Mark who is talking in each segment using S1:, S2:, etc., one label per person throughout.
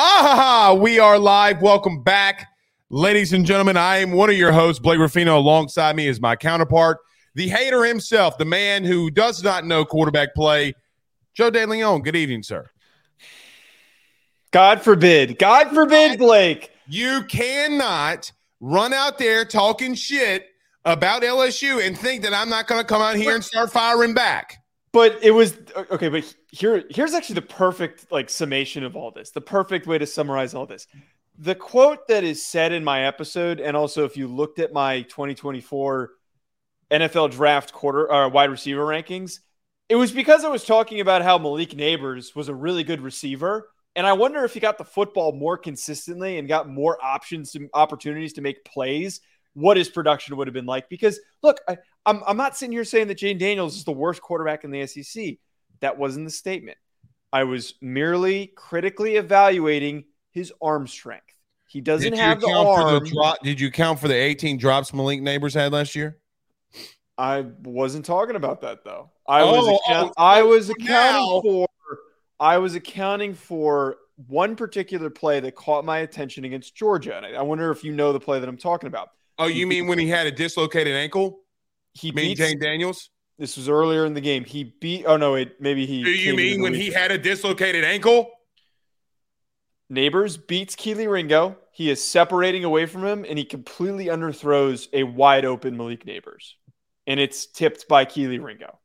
S1: Ah, we are live. Welcome back, ladies and gentlemen. I am one of your hosts, Blake Ruffino. Alongside me is my counterpart, the hater himself, the man who does not know quarterback play, Joe DeLeone. Good evening, sir.
S2: God forbid. God forbid, Blake.
S1: You cannot run out there talking shit about LSU and think that I'm not going to come out here and start firing back.
S2: But it was okay. But here, here's actually the perfect like summation of all this. The perfect way to summarize all this. The quote that is said in my episode, and also if you looked at my 2024 NFL Draft quarter uh, wide receiver rankings, it was because I was talking about how Malik Nabers was a really good receiver, and I wonder if he got the football more consistently and got more options, and opportunities to make plays what his production would have been like. Because look, I, I'm, I'm not sitting here saying that Jayden Daniels is the worst quarterback in the SEC. That wasn't the statement. I was merely critically evaluating his arm strength. He doesn't have the arm.
S1: The drop, did you count for the 18 drops Malik Nabers had last year?
S2: I wasn't talking about that though. I oh, oh, oh, was account- oh, I was accounting now. for I was accounting for one particular play that caught my attention against Georgia, and I, I wonder if you know the play that I'm talking about.
S1: Oh, you mean when he had a dislocated ankle? He beat Jayden Daniels.
S2: This was earlier in the game. He beat. Oh no, wait, maybe he.
S1: Do you mean when he had a dislocated ankle?
S2: Nabers beats Kelee Ringo. He is separating away from him, and he completely underthrows a wide open Malik Nabers, and it's tipped by Kelee Ringo.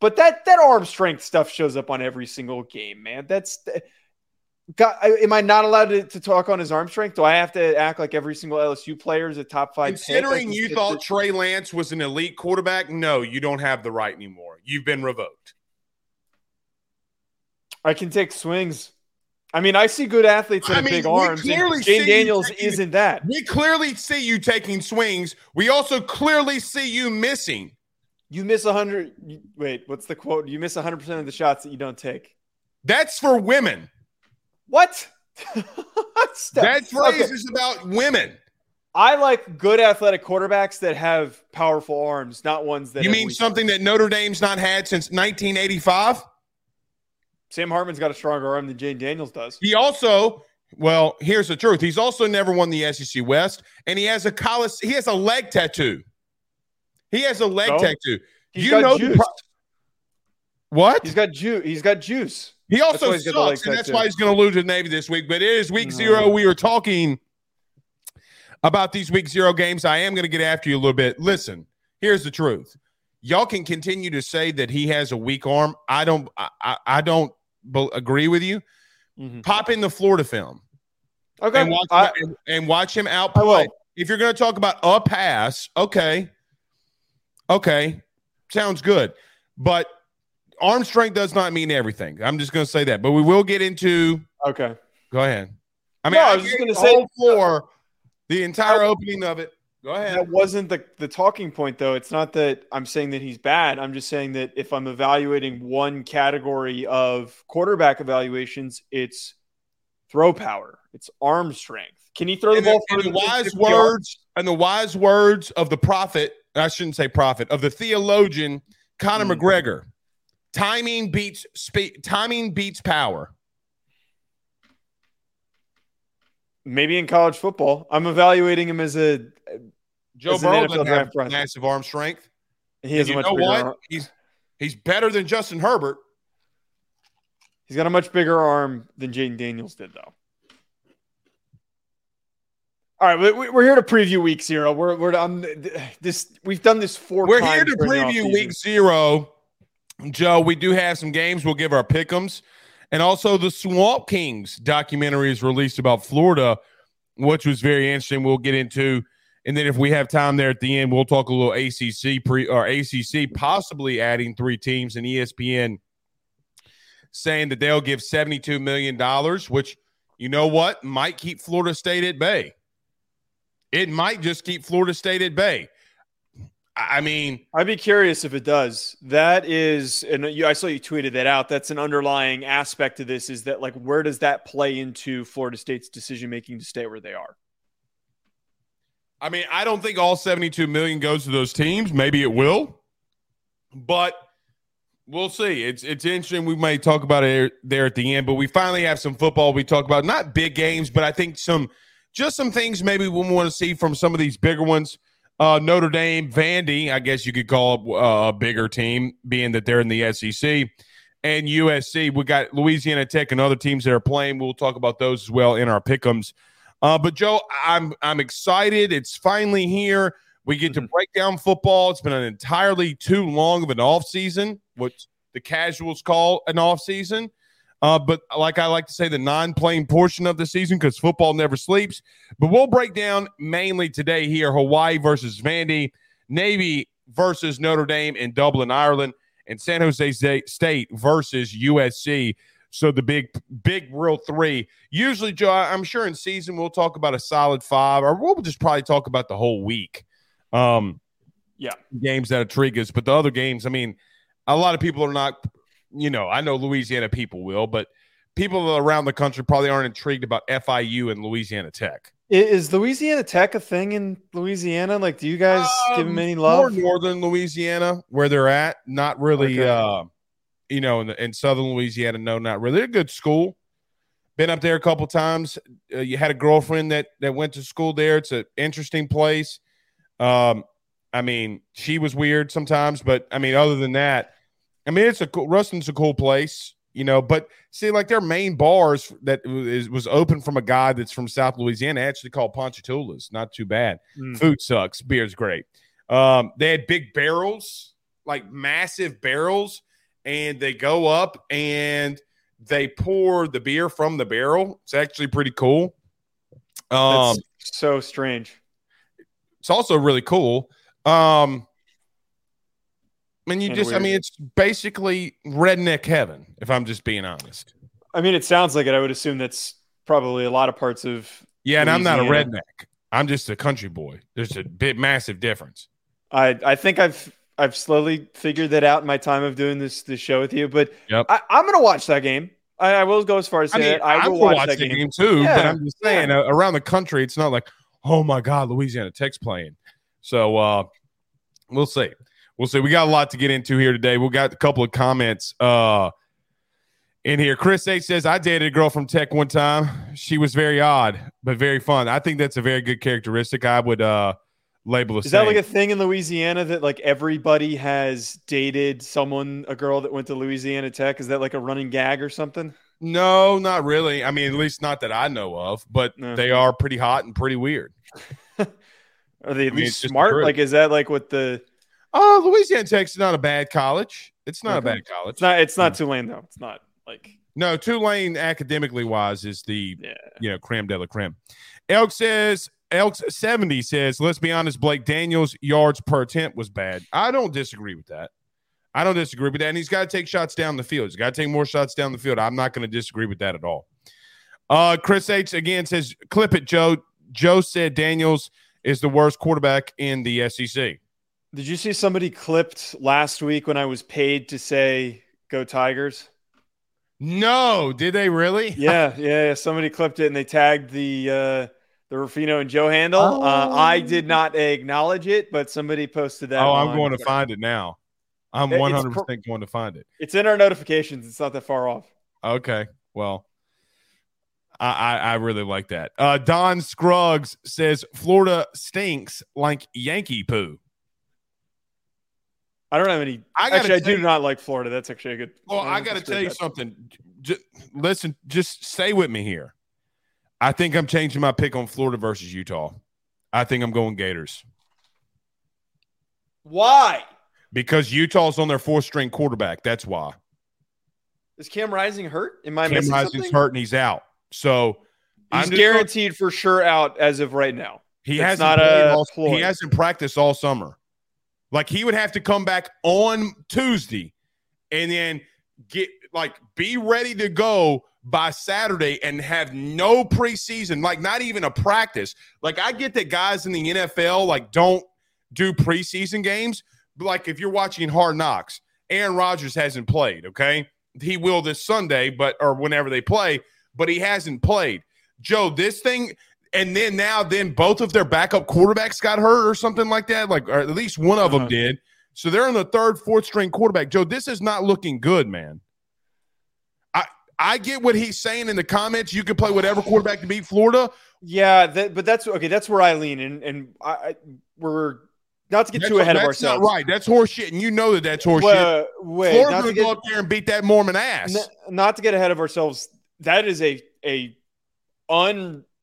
S2: But that that arm strength stuff shows up on every single game, man. That's God, am I not allowed to, to, talk on his arm strength? Do I have to act like every single LSU player is a top five?
S1: Considering you thought Trey Lance was an elite quarterback, no, you don't have the right anymore. You've been revoked.
S2: I can take swings. I mean, I see good athletes that I mean, big arms. Clearly Jayden Daniels taking, isn't that.
S1: We clearly see you taking swings. We also clearly see you missing.
S2: You miss 100. Wait, what's the quote? You miss 100% of the shots that you don't take.
S1: That's for women.
S2: What?
S1: that phrase okay. is about women.
S2: I like good athletic quarterbacks that have powerful arms, not ones that.
S1: You mean something that Notre Dame's not had since 1985?
S2: Sam Hartman's got a stronger arm than Jayden Daniels does.
S1: He also, well, here's the truth. He's also never won the SEC West, and he has a collar, he has a leg tattoo. He has a leg so, tattoo.
S2: you know juice. Pro-
S1: what?
S2: He's got juice. He's got juice.
S1: He also sucks, and that's why he's going to lose to Navy this week. But it is week no. zero. We are talking about these week zero games. I am going to get after you a little bit. Listen, here's the truth. Y'all can continue to say that he has a weak arm. I don't. I, I don't agree with you. Mm-hmm. Pop in the Florida film.
S2: Okay.
S1: And watch, I, and, and watch him outplay. If you're going to talk about a pass, okay. Okay. Sounds good. But arm strength does not mean everything. I'm just going to say that, but we will get into.
S2: Okay,
S1: go ahead. I mean, no, I, I was just going to say for the entire opening of it. Go ahead.
S2: That wasn't the the talking point, though. It's not that I'm saying that he's bad. I'm just saying that if I'm evaluating one category of quarterback evaluations, it's throw power, it's arm strength. Can he throw the ball?
S1: And the wise words and the wise words of the prophet. I shouldn't say prophet of the theologian Conor mm. McGregor. Timing beats speed. Timing beats power.
S2: Maybe in college football, I'm evaluating him as a
S1: Joe as Burrow doesn't have massive arm strength.
S2: He has much bigger what? Arm.
S1: He's he's better than Justin Herbert.
S2: He's got a much bigger arm than Jayden Daniels did, though. All right, we're here to preview week zero. We're we're on this. We've done this 4
S1: We're here to preview week zero. Joe, we do have some games. We'll give our pickums. And also, the Swamp Kings documentary is released about Florida, which was very interesting. We'll get into. And then, if we have time there at the end, we'll talk a little ACC pre or ACC, possibly adding three teams and ESPN saying that they'll give $72 million, which you know what? Might keep Florida State at bay. It might just keep Florida State at bay. I mean,
S2: I'd be curious if it does. That is, and you, I saw you tweeted that out. That's an underlying aspect of this. Is that like where does that play into Florida State's decision making to stay where they are?
S1: I mean, I don't think all 72 million goes to those teams. Maybe it will, but we'll see. It's it's interesting. We might talk about it there at the end, but we finally have some football. We talk about not big games, but I think some just some things maybe we want to see from some of these bigger ones. Uh, Notre Dame, Vandy, I guess you could call uh, a bigger team, being that they're in the SEC, and USC. We got Louisiana Tech and other teams that are playing. We'll talk about those as well in our pickums. Uh, but Joe, I'm I'm excited. It's finally here. We get to mm-hmm. break down football. It's been an entirely too long of an off season, what the casuals call an off season. Uh, but like I like to say, the non-playing portion of the season because football never sleeps. But we'll break down mainly today here: Hawaii versus Vandy, Navy versus Notre Dame in Dublin, Ireland, and San Jose State versus USC. So the big, big real three. Usually, Joe, I'm sure in season we'll talk about a solid five, or we'll just probably talk about the whole week. Um,
S2: yeah,
S1: games that intrigue us, but the other games, I mean, a lot of people are not you know, I know Louisiana people will, but people around the country probably aren't intrigued about FIU and Louisiana Tech.
S2: Is Louisiana Tech a thing in Louisiana? Like, do you guys um, give them any love?
S1: More northern Louisiana, where they're at, not really. Okay. Uh, you know, in, in, southern Louisiana, no, not really. They're a good school. Been up there a couple times. Uh, you had a girlfriend that that went to school there. It's an interesting place. Um, I mean, she was weird sometimes, but I mean, other than that, I mean, it's a cool, Ruston's a cool place, you know, but see, like their main bars that was, was open from a guy that's from South Louisiana, actually called Ponchatoula's. Not too bad. Mm. Food sucks. Beer's great. Um, they had big barrels, like massive barrels, and they go up and they pour the beer from the barrel. It's actually pretty cool.
S2: Um, That's so strange.
S1: It's also really cool. Um, I mean, you just, weird. I mean, it's basically redneck heaven, if I'm just being honest.
S2: I mean, it sounds like it. I would assume that's probably a lot of parts of.
S1: Yeah, and Louisiana. I'm not a redneck. I'm just a country boy. There's a bit massive difference.
S2: I I think I've I've slowly figured that out in my time of doing this this show with you. But yep. I, am gonna watch that game. I, I, will go as far as say I, mean, I will watch, watch that game. game.
S1: too. Yeah. But I'm just saying, yeah. uh, around the country, it's not like, oh my God, Louisiana Tech's playing. So uh, we'll see we'll see. We got a lot to get into here today. We got a couple of comments uh, in here. Chris H says, I dated a girl from Tech one time. She was very odd, but very fun. I think that's a very good characteristic. I would uh, label
S2: it. Is that like a thing in Louisiana that like everybody has dated someone, a girl that went to Louisiana Tech? Is that like a running gag or something?
S1: No, not really. I mean, at least not that I know of, but no. they are pretty hot and pretty weird.
S2: are they at I mean, smart? Like, is that like what the
S1: Oh, Louisiana Tech's not a bad college. It's not okay. a bad college.
S2: It's not. It's not Tulane though. It's not like
S1: no Tulane academically wise is the yeah. you know creme de la creme. Elk says Elks seventy says let's be honest. Blake Daniels yards per attempt was bad. I don't disagree with that. I don't disagree with that. And he's got to take shots down the field. He's got to take more shots down the field. I'm not going to disagree with that at all. Uh, Chris H again says clip it, Joe. Joe said Daniels is the worst quarterback in the SEC.
S2: Did you see somebody clipped last week when I was paid to say "Go Tigers"?
S1: No, did they really?
S2: yeah, yeah, yeah. Somebody clipped it and they tagged the uh, the Ruffino and Joe handle. Oh. Uh, I did not acknowledge it, but somebody posted that.
S1: Oh, I'm going to find it now. I'm 100 percent going to find it.
S2: It's in our notifications. It's not that far off.
S1: Okay, well, I I, I really like that. Uh, Don Scruggs says Florida stinks like Yankee poo.
S2: I don't have any. I actually, I do you, not like Florida. That's actually a good.
S1: Well, I got to tell you something. Just, listen, just stay with me here. I think I'm changing my pick on Florida versus Utah. I think I'm going Gators.
S2: Why?
S1: Because Utah's on their fourth string quarterback. That's why.
S2: Is Cam Rising hurt? Am I
S1: Cam Rising's something? hurt and he's out. So
S2: he's guaranteed for sure out as of right now.
S1: He has not a all, he hasn't practiced all summer. Like he would have to come back on Tuesday and then get like be ready to go by Saturday and have no preseason, like not even a practice. Like I get that guys in the NFL like don't do preseason games, but like if you're watching Hard Knocks, Aaron Rodgers hasn't played, okay? He will this Sunday, but or whenever they play, but he hasn't played. Joe, this thing and then now then both of their backup quarterbacks got hurt or something like that, like or at least one of uh-huh. them did. So they're on the third, fourth string quarterback. Joe, this is not looking good, man. I I get what he's saying in the comments. You can play whatever quarterback to beat Florida.
S2: Yeah, that, but that's okay. That's where I lean, and and I, I we're not to get
S1: that's,
S2: too ahead of ourselves.
S1: right. That's horseshit, and you know that that's horseshit. Well, wait, Florida's going to go up there and beat that Mormon ass.
S2: N- not to get ahead of ourselves. That is a a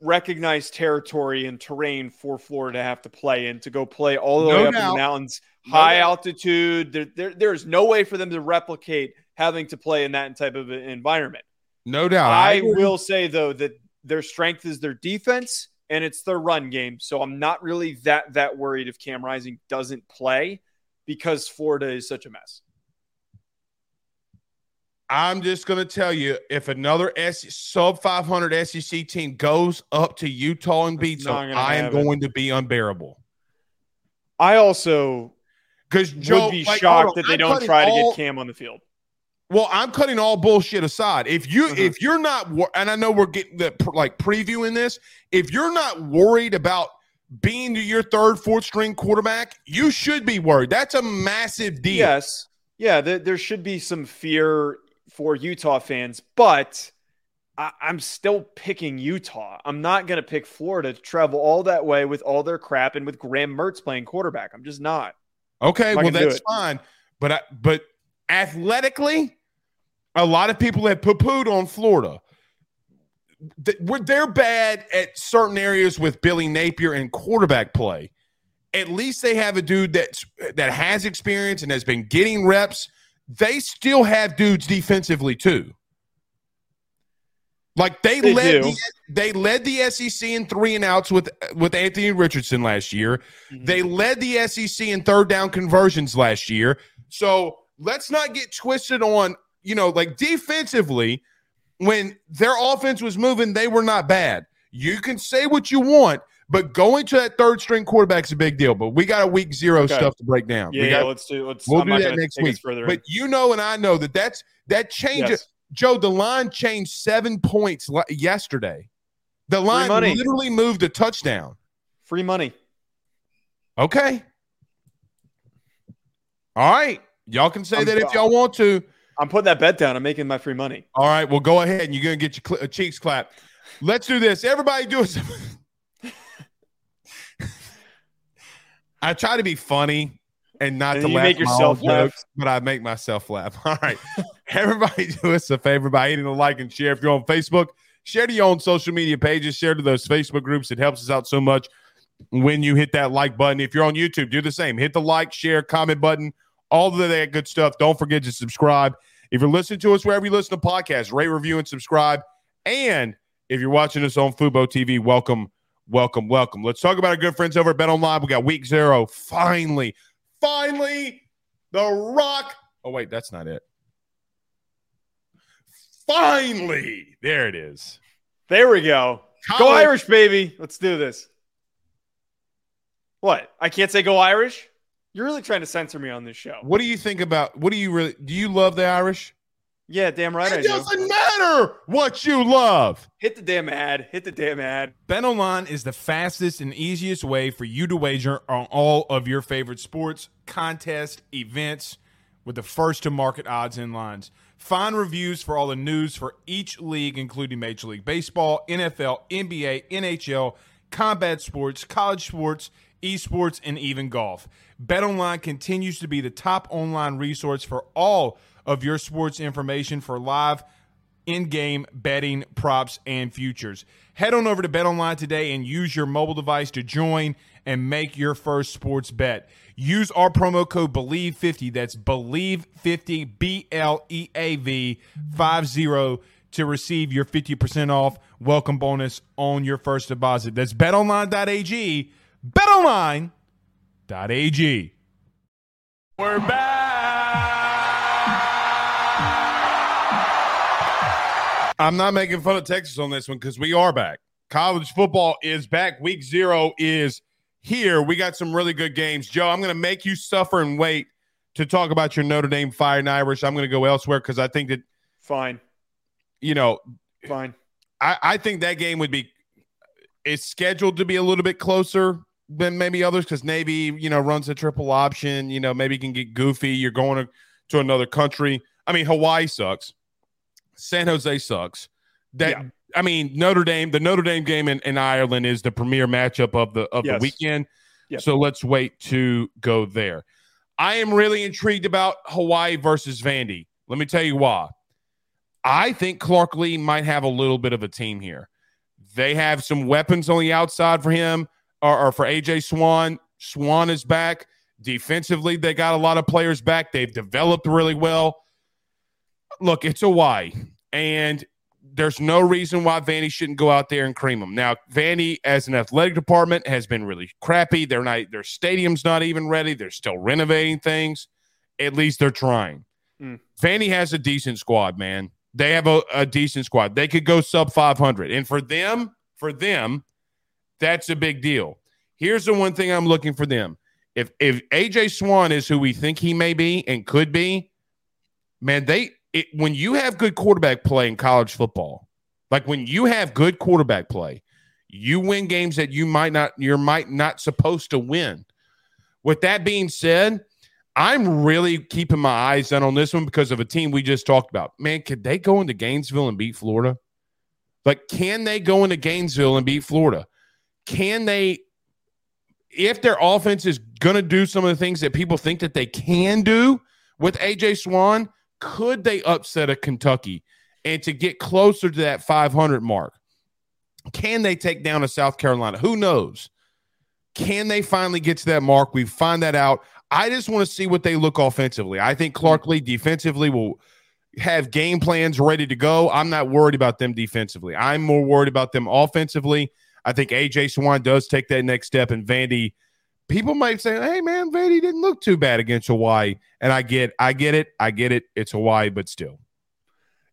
S2: unrecognized territory and terrain for Florida to have to play in to go play all the no way up doubt. in the mountains, no high doubt. altitude. There, there, there's no way for them to replicate having to play in that type of environment.
S1: No doubt.
S2: I, I will say though that their strength is their defense and it's their run game. So I'm not really that that worried if Cam Rising doesn't play because Florida is such a mess.
S1: I'm just going to tell you if another S- sub 500 SEC team goes up to Utah and beats them, I am going it. to be unbearable.
S2: I also because Joe would be like, shocked that they I'm don't try all, to get Cam on the field.
S1: Well, I'm cutting all bullshit aside. If you uh-huh. if you're not and I know we're getting the like previewing this, if you're not worried about being your third, fourth string quarterback, you should be worried. That's a massive deal.
S2: Yes. Yeah, there should be some fear for Utah fans, but I, am still picking Utah. I'm not going to pick Florida to travel all that way with all their crap and with Graham Mertz playing quarterback. I'm just not.
S1: Okay, well that's fine, but I, but athletically, a lot of people have poo-pooed on Florida. They're bad at certain areas with Billy Napier and quarterback play. At least they have a dude that's that has experience and has been getting reps. They still have dudes defensively too. Like they, they led the, they led the SEC in three and outs with with Anthony Richardson last year. Mm-hmm. They led the SEC in third down conversions last year. So let's not get twisted on, you know, like defensively, when their offense was moving, they were not bad. You can say what you want, but going to that third string quarterback is a big deal. But we got a week zero okay. stuff to break down.
S2: Yeah,
S1: we got,
S2: yeah let's do. Let's.
S1: We'll I'm do that next week. But you know, and I know that that's that changes. Yes. Joe, the line changed seven points yesterday. The line literally moved a touchdown.
S2: Free money.
S1: Okay. All right. Y'all can say I'm, that if y'all want to.
S2: I'm putting that bet down. I'm making my free money.
S1: All right. Well, go ahead and you're going to get your cl- cheeks clapped. Let's do this. Everybody do it. I try to be funny and not and to laugh make yourself laugh. Jokes, but I make myself laugh. All right. Everybody do us a favor by hitting the like and share. If you're on Facebook, share to your own social media pages, share to those Facebook groups. It helps us out so much when you hit that like button. If you're on YouTube, do the same. Hit the like, share, comment button all of that good stuff. Don't forget to subscribe. If you're listening to us wherever you listen to podcasts, rate, review, and subscribe. And if you're watching us on Fubo TV, welcome, welcome, welcome. Let's talk about our good friends over at BetOnline. We got week zero. Finally, finally, the rock. Oh, wait, that's not it. Finally, there it is.
S2: There we go. College. Go Irish, baby. Let's do this. What? I can't say go Irish? You're really trying to censor me on this show.
S1: What do you think about? What do you really? Do you love the Irish?
S2: Yeah, damn right.
S1: It I doesn't do. matter what you love.
S2: Hit the damn ad. Hit the damn ad.
S1: BetOnline is the fastest and easiest way for you to wager on all of your favorite sports, contests, events, with the first to market odds and lines. Find reviews for all the news for each league, including Major League Baseball, NFL, NBA, NHL, combat sports, college sports esports, and even golf. BetOnline continues to be the top online resource for all of your sports information for live in-game betting, props, and futures. Head on over to BetOnline today and use your mobile device to join and make your first sports bet. Use our promo code BLEAV50 that's BLEAV50 B L E A V 50 to receive your 50% off welcome bonus on your first deposit. That's betonline.ag betonline.ag. We're back. I'm not making fun of Texas on this one because we are back. College football is back. Week zero is here. We got some really good games. Joe, I'm going to make you suffer and wait to talk about your Notre Dame Fighting Irish. I'm going to go elsewhere because I think that.
S2: Fine.
S1: You know,
S2: fine.
S1: I, I think that game would be. It's scheduled to be a little bit closer than maybe others because Navy, you know, runs a triple option. You know, maybe you can get goofy. You're going to, to another country. I mean, Hawaii sucks. San Jose sucks. That yeah. I mean, Notre Dame, the Notre Dame game in, in Ireland is the premier matchup of the of yes. the weekend. Yes. So let's wait to go there. I am really intrigued about Hawaii versus Vandy. Let me tell you why. I think Clark Lea might have a little bit of a team here. They have some weapons on the outside for him or, or for AJ Swann. Swann is back. Defensively, they got a lot of players back. They've developed really well. Look, it's Hawaii. And there's no reason why Vandy shouldn't go out there and cream them. Now, Vandy, as an athletic department, has been really crappy. They're not their stadium's not even ready. They're still renovating things. At least they're trying. Mm. Vandy has a decent squad, man. They have a, a decent squad. They could go sub 500. And for them, for them, that's a big deal. Here's the one thing I'm looking for them. If if AJ Swann is who we think he may be and could be, man, they it, when you have good quarterback play in college football, like when you have good quarterback play, you win games that you might not you're might not supposed to win. With that being said, I'm really keeping my eyes on on this one because of a team we just talked about. Man, could they go into Gainesville and beat Florida? Like, can they go into Gainesville and beat Florida? Can they, if their offense is going to do some of the things that people think that they can do with AJ Swann, could they upset a Kentucky and to get closer to that 500 mark? Can they take down a South Carolina? Who knows? Can they finally get to that mark? We find that out. I just want to see what they look offensively. I think Clark Lea defensively will have game plans ready to go. I'm not worried about them defensively. I'm more worried about them offensively. I think AJ Swann does take that next step, and Vandy people might say, "Hey, man, Vandy didn't look too bad against Hawaii," and I get, I get it, I get it. It's Hawaii, but still.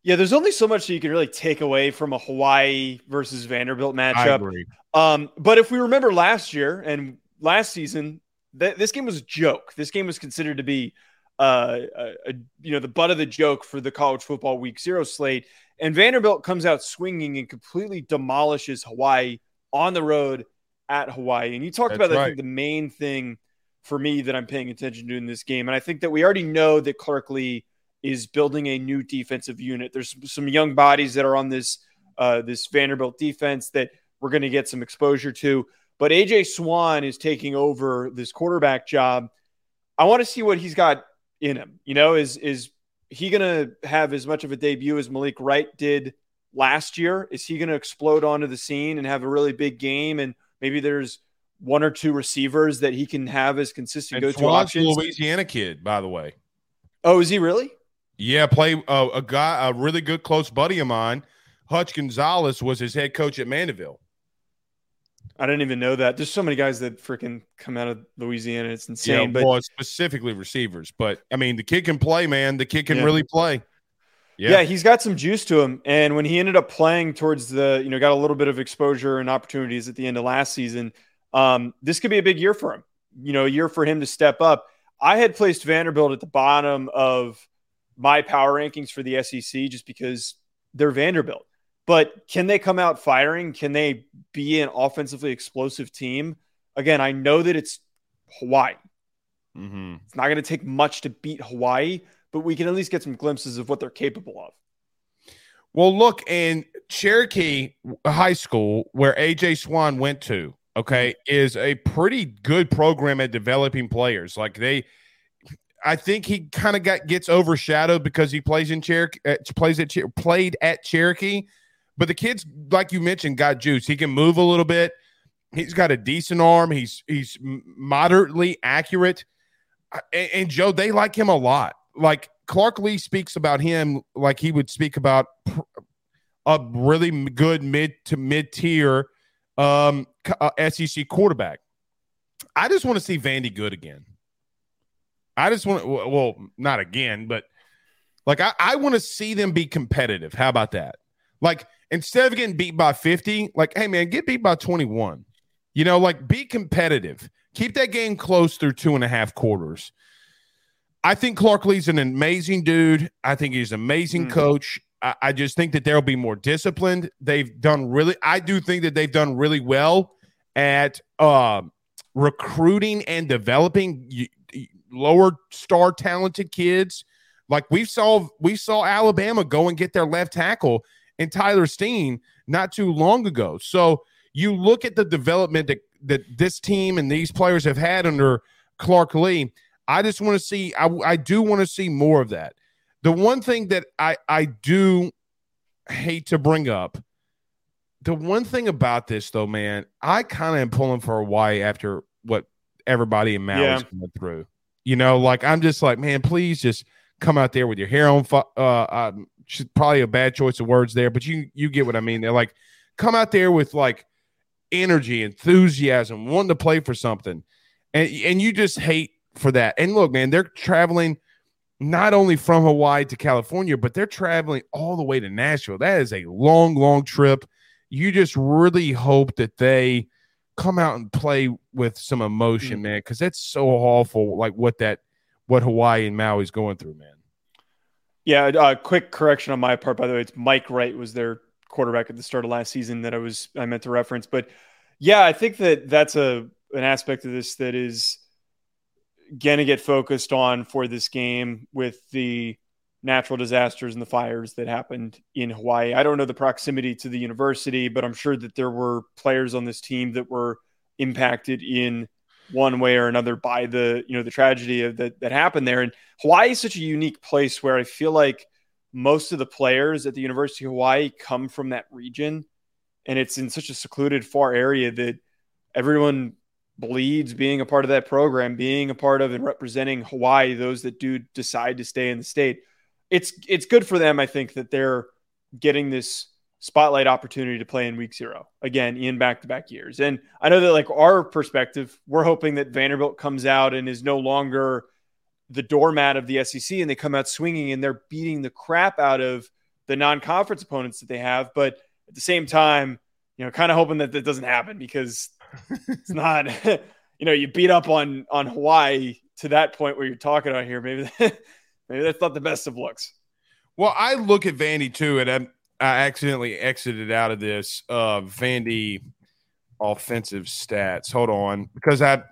S2: Yeah, there's only so much that you can really take away from a Hawaii versus Vanderbilt matchup. Um, but if we remember last year and last season, th- this game was a joke. This game was considered to be, uh, a, a, you know, the butt of the joke for the college football week zero slate. And Vanderbilt comes out swinging and completely demolishes Hawaii on the road at Hawaii. And you talked That's about, right. I think, the main thing for me that I'm paying attention to in this game. And I think that we already know that Clark Lea is building a new defensive unit. There's some young bodies that are on this uh, this Vanderbilt defense that we're going to get some exposure to. But AJ Swann is taking over this quarterback job. I want to see what he's got in him. You know, is is he going to have as much of a debut as Malik Wright did last year? Is he going to explode onto the scene and have a really big game and Maybe there's one or two receivers that he can have as consistent go-to options.
S1: Louisiana kid, by the way.
S2: Oh, is he really?
S1: Yeah, play uh, a guy, a really good close buddy of mine, Hutch Gonzalez, was his head coach at Mandeville.
S2: I didn't even know that. There's so many guys that freaking come out of Louisiana. It's insane.
S1: Yeah, but well, specifically receivers. But I mean, the kid can play, man. The kid can yeah. really play.
S2: Yeah. yeah, he's got some juice to him. And when he ended up playing towards the, you know, got a little bit of exposure and opportunities at the end of last season, um, this could be a big year for him. You know, a year for him to step up. I had placed Vanderbilt at the bottom of my power rankings for the SEC just because they're Vanderbilt. But can they come out firing? Can they be an offensively explosive team? Again, I know that it's Hawaii. Mm-hmm. It's not going to take much to beat Hawaii, but we can at least get some glimpses of what they're capable of.
S1: Well, look, in Cherokee High School, where AJ Swann went to, okay, is a pretty good program at developing players. Like they, I think he kind of got gets overshadowed because he plays in Cherokee, uh, plays at played at Cherokee. But the kids, like you mentioned, got juice. He can move a little bit. He's got a decent arm. He's he's moderately accurate. And, and Joe, they like him a lot like Clark Lea speaks about him like he would speak about a really good mid to mid tier um, uh, SEC quarterback. I just want to see Vandy good again. I just want well, not again, but like I, I want to see them be competitive. How about that? Like instead of getting beat by 50, like, hey man, get beat by 21. You know, like be competitive. Keep that game close through two and a half quarters. I think Clark Lea's an amazing dude. I think he's an amazing mm. coach. I, I, just think that they'll be more disciplined. They've done really, I do think that they've done really well at uh, recruiting and developing lower star talented kids. Like we saw, we saw Alabama go and get their left tackle and Tyler Steen not too long ago. So you look at the development that, that this team and these players have had under Clark Lea. I just want to see, I, I do want to see more of that. The one thing that I, I do hate to bring up, the one thing about this though, man, I kind of am pulling for Hawaii after what everybody in Maui yeah. going through. You know, like I'm just like, man, please just come out there with your hair on. Uh, uh, probably a bad choice of words there, but you you get what I mean. They're like, come out there with like energy, enthusiasm, wanting to play for something, and and you just hate for that. And look, man, they're traveling not only from Hawaii to California, but they're traveling all the way to Nashville. That is a long, long trip. You just really hope that they come out and play with some emotion, mm-hmm. man, because that's so awful. Like what that, what Hawaii and Maui's going through, man.
S2: Yeah, uh, quick correction on my part. By the way, it's Mike Wright was their quarterback at the start of last season that I was I meant to reference. But yeah, I think that that's a an aspect of this that is going to get focused on for this game with the natural disasters and the fires that happened in Hawaii. I don't know the proximity to the university, but I'm sure that there were players on this team that were impacted in one way or another by the you know the tragedy of that that happened there. And Hawaii is such a unique place where I feel like most of the players at the University of Hawaii come from that region, and it's in such a secluded, far area that everyone bleeds being a part of that program, being a part of and representing Hawaii. Those that do decide to stay in the state, it's it's good for them. I think that they're getting this spotlight opportunity to play in week zero again in back to back years. And I know that, like, our perspective, we're hoping that Vanderbilt comes out and is no longer the doormat of the SEC and they come out swinging and they're beating the crap out of the non conference opponents that they have. But at the same time, you know, kind of hoping that that doesn't happen because it's not, you know, you beat up on on Hawaii to that point where you're talking about here. Maybe maybe that's not the best of looks.
S1: Well, I look at Vandy too, and I'm, I accidentally exited out of this uh, Vandy offensive stats. Hold on, because I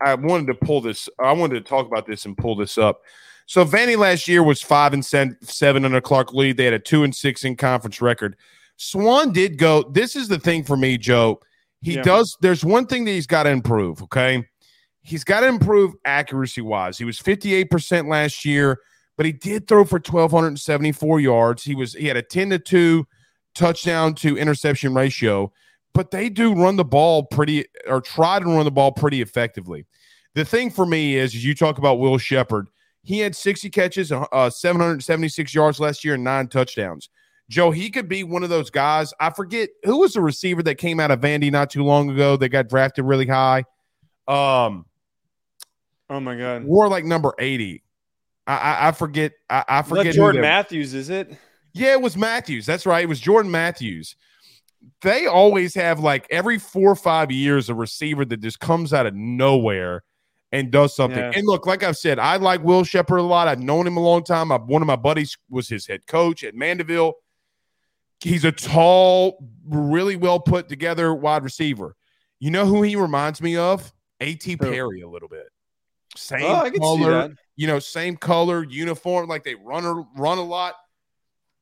S1: I wanted to pull this. I wanted to talk about this and pull this up. So Vandy last year was five and seven under Clark Lea. They had a two and six in conference record. Swann did go. This is the thing for me, Joe. He yeah. does. There's one thing that he's got to improve. Okay, he's got to improve accuracy wise. He was 58 percent last year but he did throw for 1274 yards. He was he had a 10 to 2 touchdown to interception ratio, but they do run the ball pretty or try to run the ball pretty effectively. The thing for me is, is you talk about Will Sheppard, He had 60 catches, uh, 776 yards last year, and nine touchdowns. Joe, he could be one of those guys. I forget who was the receiver that came out of Vandy not too long ago that got drafted really high. Um,
S2: oh my god,
S1: wore like number 80. I, I forget. I, I forget.
S2: Jordan Matthews, is it?
S1: Yeah, it was Matthews. That's right. It was Jordan Matthews. They always have like every four or five years a receiver that just comes out of nowhere and does something. Yeah. And look, like I've said, I like Will Sheppard a lot. I've known him a long time. I, one of my buddies was his head coach at Mandeville. He's a tall, really well put together wide receiver. You know who he reminds me of? A.T. Perry a little bit. Same oh, color, you know, same color, uniform, like they run or run a lot.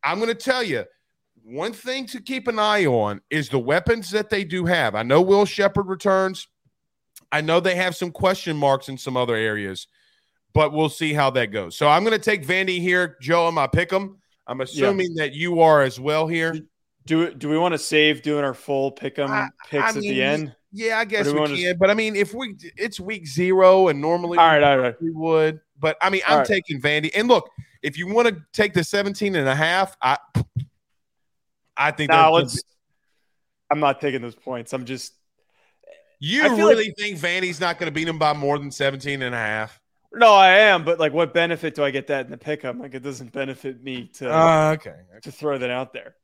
S1: I'm going to tell you one thing to keep an eye on is the weapons that they do have. I know Will Sheppard returns. I know they have some question marks in some other areas, but we'll see how that goes. So I'm going to take Vandy here. Joe, am I pick them? I'm assuming yeah. that you are as well here.
S2: Do do we want to save doing our full pick 'em picks I at the end?
S1: Yeah, I guess we, we can. To... But I mean, if we it's week zero and normally
S2: all right, all right.
S1: we would. But I mean, I'm right. taking Vandy. And look, if you want to take the 17 and a half, I I think
S2: nah, let's be... I'm not taking those points. I'm just
S1: You really like... think Vandy's not going to beat them by more than 17 and a half?
S2: No, I am, but like what benefit do I get that in the pickup? Like it doesn't benefit me to
S1: uh, okay.
S2: to throw that out there.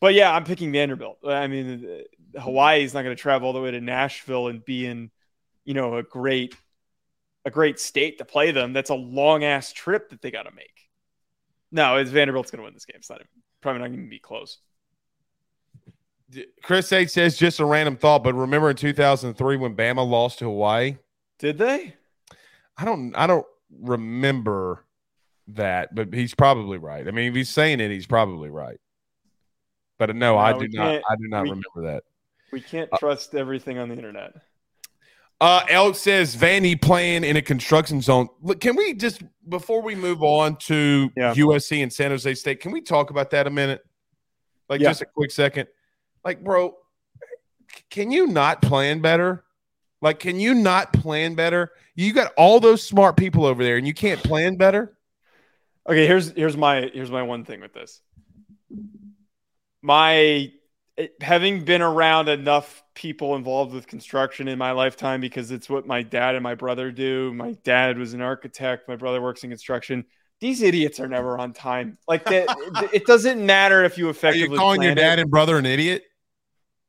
S2: But yeah, I'm picking Vanderbilt. I mean, Hawaii is not going to travel all the way to Nashville and be in, you know, a great, a great state to play them. That's a long ass trip that they got to make. No, it's Vanderbilt's going to win this game. It's not probably not going to be close.
S1: Chris H says just a random thought, but remember in 2003 when Bama lost to Hawaii?
S2: Did they?
S1: I don't. I don't remember that, but he's probably right. I mean, if he's saying it, he's probably right. But no, no I do not. I do not we, remember that.
S2: We can't uh, trust everything on the internet.
S1: Uh, Elk says Vandy playing in a construction zone. Look, can we just before we move on to yeah. USC and San Jose State, can we talk about that a minute? Like yeah. just a quick second. Like, bro, can you not plan better? Like, can you not plan better? You got all those smart people over there, and you can't plan better.
S2: Okay, here's here's my here's my one thing with this. My having been around enough people involved with construction in my lifetime because it's what my dad and my brother do. My dad was an architect, my brother works in construction. These idiots are never on time. Like that, it doesn't matter if you effectively.
S1: Are you calling your dad it. and brother an idiot?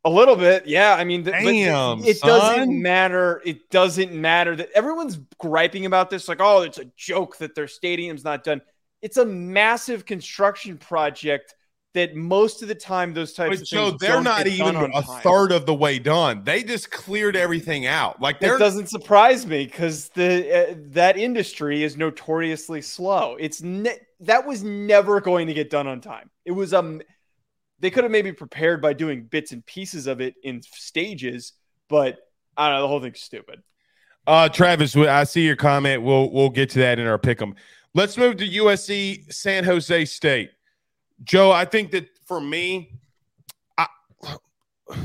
S2: A little bit, yeah. I mean, Damn, it son. doesn't matter. It doesn't matter that everyone's griping about this. Like, oh, it's a joke that their stadium's not done. It's a massive construction project that most of the time those types but of Joe, things
S1: they're not even a time. third of the way done. They just cleared everything out. Like
S2: that doesn't surprise me because the uh, that industry is notoriously slow. It's ne- that was never going to get done on time. It was um they could have maybe prepared by doing bits and pieces of it in stages, but I don't know. The whole thing's stupid.
S1: Uh, Travis, I see your comment. We'll we'll get to that in our pick 'em. Let's move to USC San Jose State. Joe, I think that for me, I,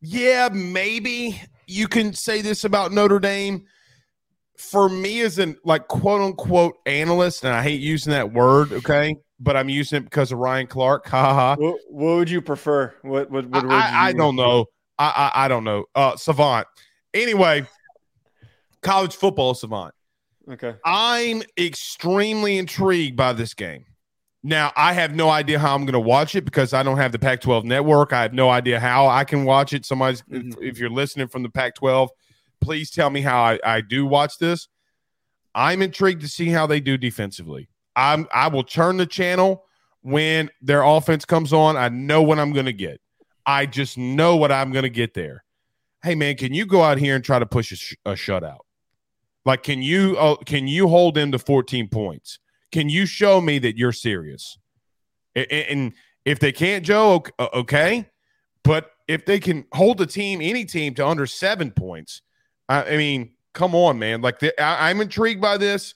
S1: yeah, maybe you can say this about Notre Dame. For me, as an like quote unquote analyst, and I hate using that word, okay, but I'm using it because of Ryan Clark. Ha ha.
S2: What, what would you prefer? What what, what
S1: I, I don't know. I, I I don't know. Uh, savant. Anyway, college football savant.
S2: Okay.
S1: I'm extremely intrigued by this game. Now, I have no idea how I'm going to watch it because I don't have the Pac 12 network. I have no idea how I can watch it. Somebody's, mm-hmm. if, if, you're listening from the Pac 12, please tell me how I, I do watch this. I'm intrigued to see how they do defensively. I'm, I will turn the channel when their offense comes on. I know what I'm going to get. I just know what I'm going to get there. Hey, man, can you go out here and try to push a, sh- a shutout? Like, can you uh, can you hold them to 14 points? Can you show me that you're serious? And if they can't, Joe, okay. But if they can hold a team, any team, to under seven points, I, mean, come on, man. Like the, I, am intrigued by this.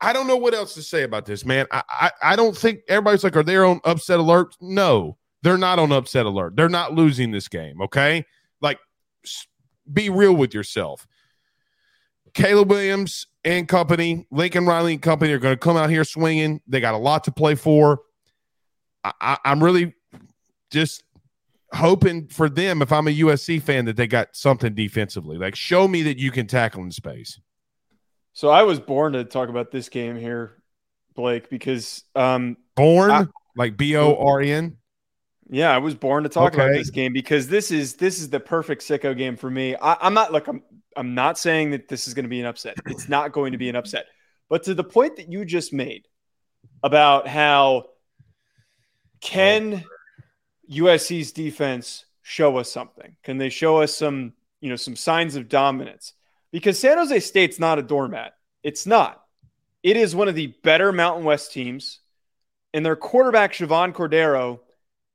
S1: I don't know what else to say about this, man. I, I, I don't think everybody's like, are they on upset alert? No, they're not on upset alert. They're not losing this game. Okay, like be real with yourself. Caleb Williams and company, Lincoln Riley and company are going to come out here swinging. They got a lot to play for. I, am really just hoping for them, if I'm a USC fan, that they got something defensively. Like, show me that you can tackle in space.
S2: So I was born to talk about this game here, Blake, because um,
S1: born I, like B O R N.
S2: Yeah, I was born to talk okay. about this game because this is this is the perfect sicko game for me. I, am not like I'm I'm not saying that this is going to be an upset. It's not going to be an upset. But to the point that you just made about how can USC's defense show us something? Can they show us some, you know, some signs of dominance? Because San Jose State's not a doormat. It's not. It is one of the better Mountain West teams. And their quarterback, Chevan Cordero,